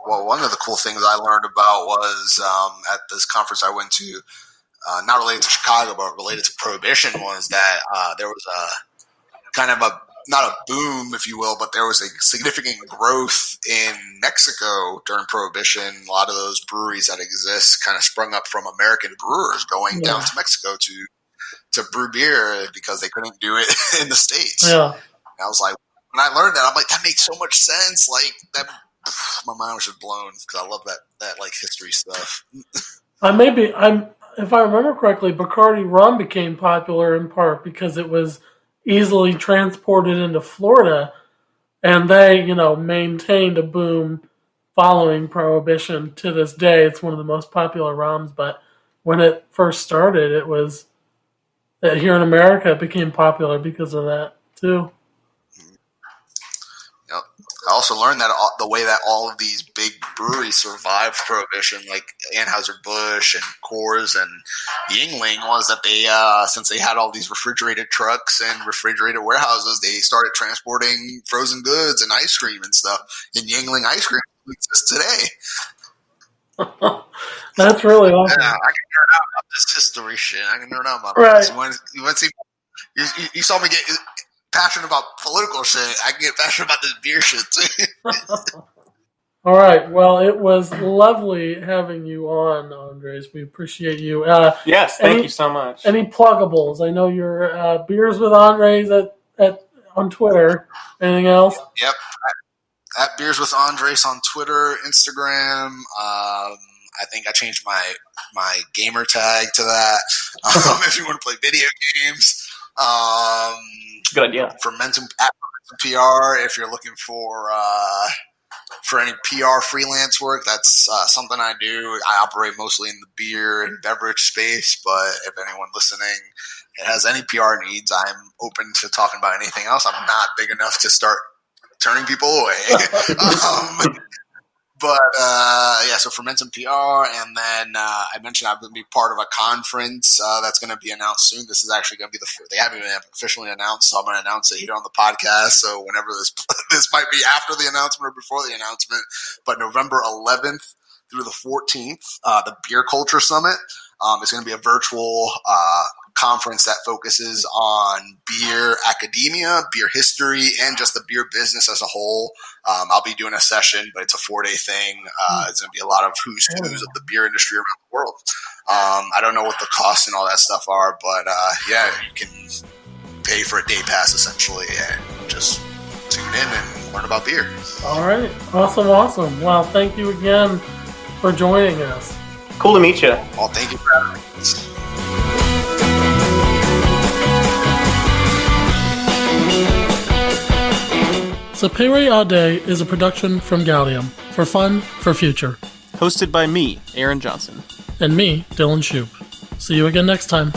Well, one of the cool things I learned about was um, at this conference I went to, uh, not related to Chicago, but related to prohibition, was that uh, there was a kind of a not a boom, if you will, but there was a significant growth in Mexico during Prohibition. A lot of those breweries that exist kind of sprung up from American brewers going yeah. down to Mexico to to brew beer because they couldn't do it in the states. Yeah, and I was like, when I learned that, I'm like, that makes so much sense. Like that, my mind was just blown because I love that that like history stuff. I maybe I'm if I remember correctly, Bacardi rum became popular in part because it was easily transported into Florida, and they, you know, maintained a boom following Prohibition to this day. It's one of the most popular rums, but when it first started, it was uh, here in America it became popular because of that too. I also learned that all, the way that all of these big breweries survived prohibition, like Anheuser Busch and Coors and Yuengling, was that they, uh, since they had all these refrigerated trucks and refrigerated warehouses, they started transporting frozen goods and ice cream and stuff. And Yuengling ice cream exists today. That's really awesome. Yeah, I can learn out about this history shit. I can learn out about right. this. When, when see, you, you, saw me get passionate about political shit, I can get passionate about this beer shit too. All right. Well, it was lovely having you on, Andres. We appreciate you. Uh, yes, thank any, you so much. Any pluggables? I know your uh, beers with Andres at, at on Twitter. Anything else? Yep. At beers with Andres on Twitter, Instagram. Um, I think I changed my my gamer tag to that. Um, if you want to play video games. Um, Good idea. Fermentum, PR, if you're looking for uh, for any PR freelance work, that's uh, something I do. I operate mostly in the beer and beverage space, but if anyone listening has any PR needs, I'm open to talking about anything else. I'm not big enough to start turning people away. um, but uh, yeah, so Fermentum PR, and then uh, I mentioned I'm going to be part of a conference uh, that's going to be announced soon. This is actually going to be the they haven't even officially announced, so I'm going to announce it here on the podcast. So whenever this this might be after the announcement or before the announcement, but November 11th through the 14th, uh, the Beer Culture Summit. Um, it's going to be a virtual uh, conference that focuses on beer academia, beer history, and just the beer business as a whole. Um, I'll be doing a session, but it's a four day thing. Uh, it's going to be a lot of who's who's of the beer industry around the world. Um, I don't know what the costs and all that stuff are, but uh, yeah, you can pay for a day pass essentially and just tune in and learn about beer. All right. Awesome. Awesome. Well, thank you again for joining us. Cool to meet you. Well, thank you for having me. Sapere Aude is a production from Gallium for fun for future. Hosted by me, Aaron Johnson. And me, Dylan Shoup. See you again next time.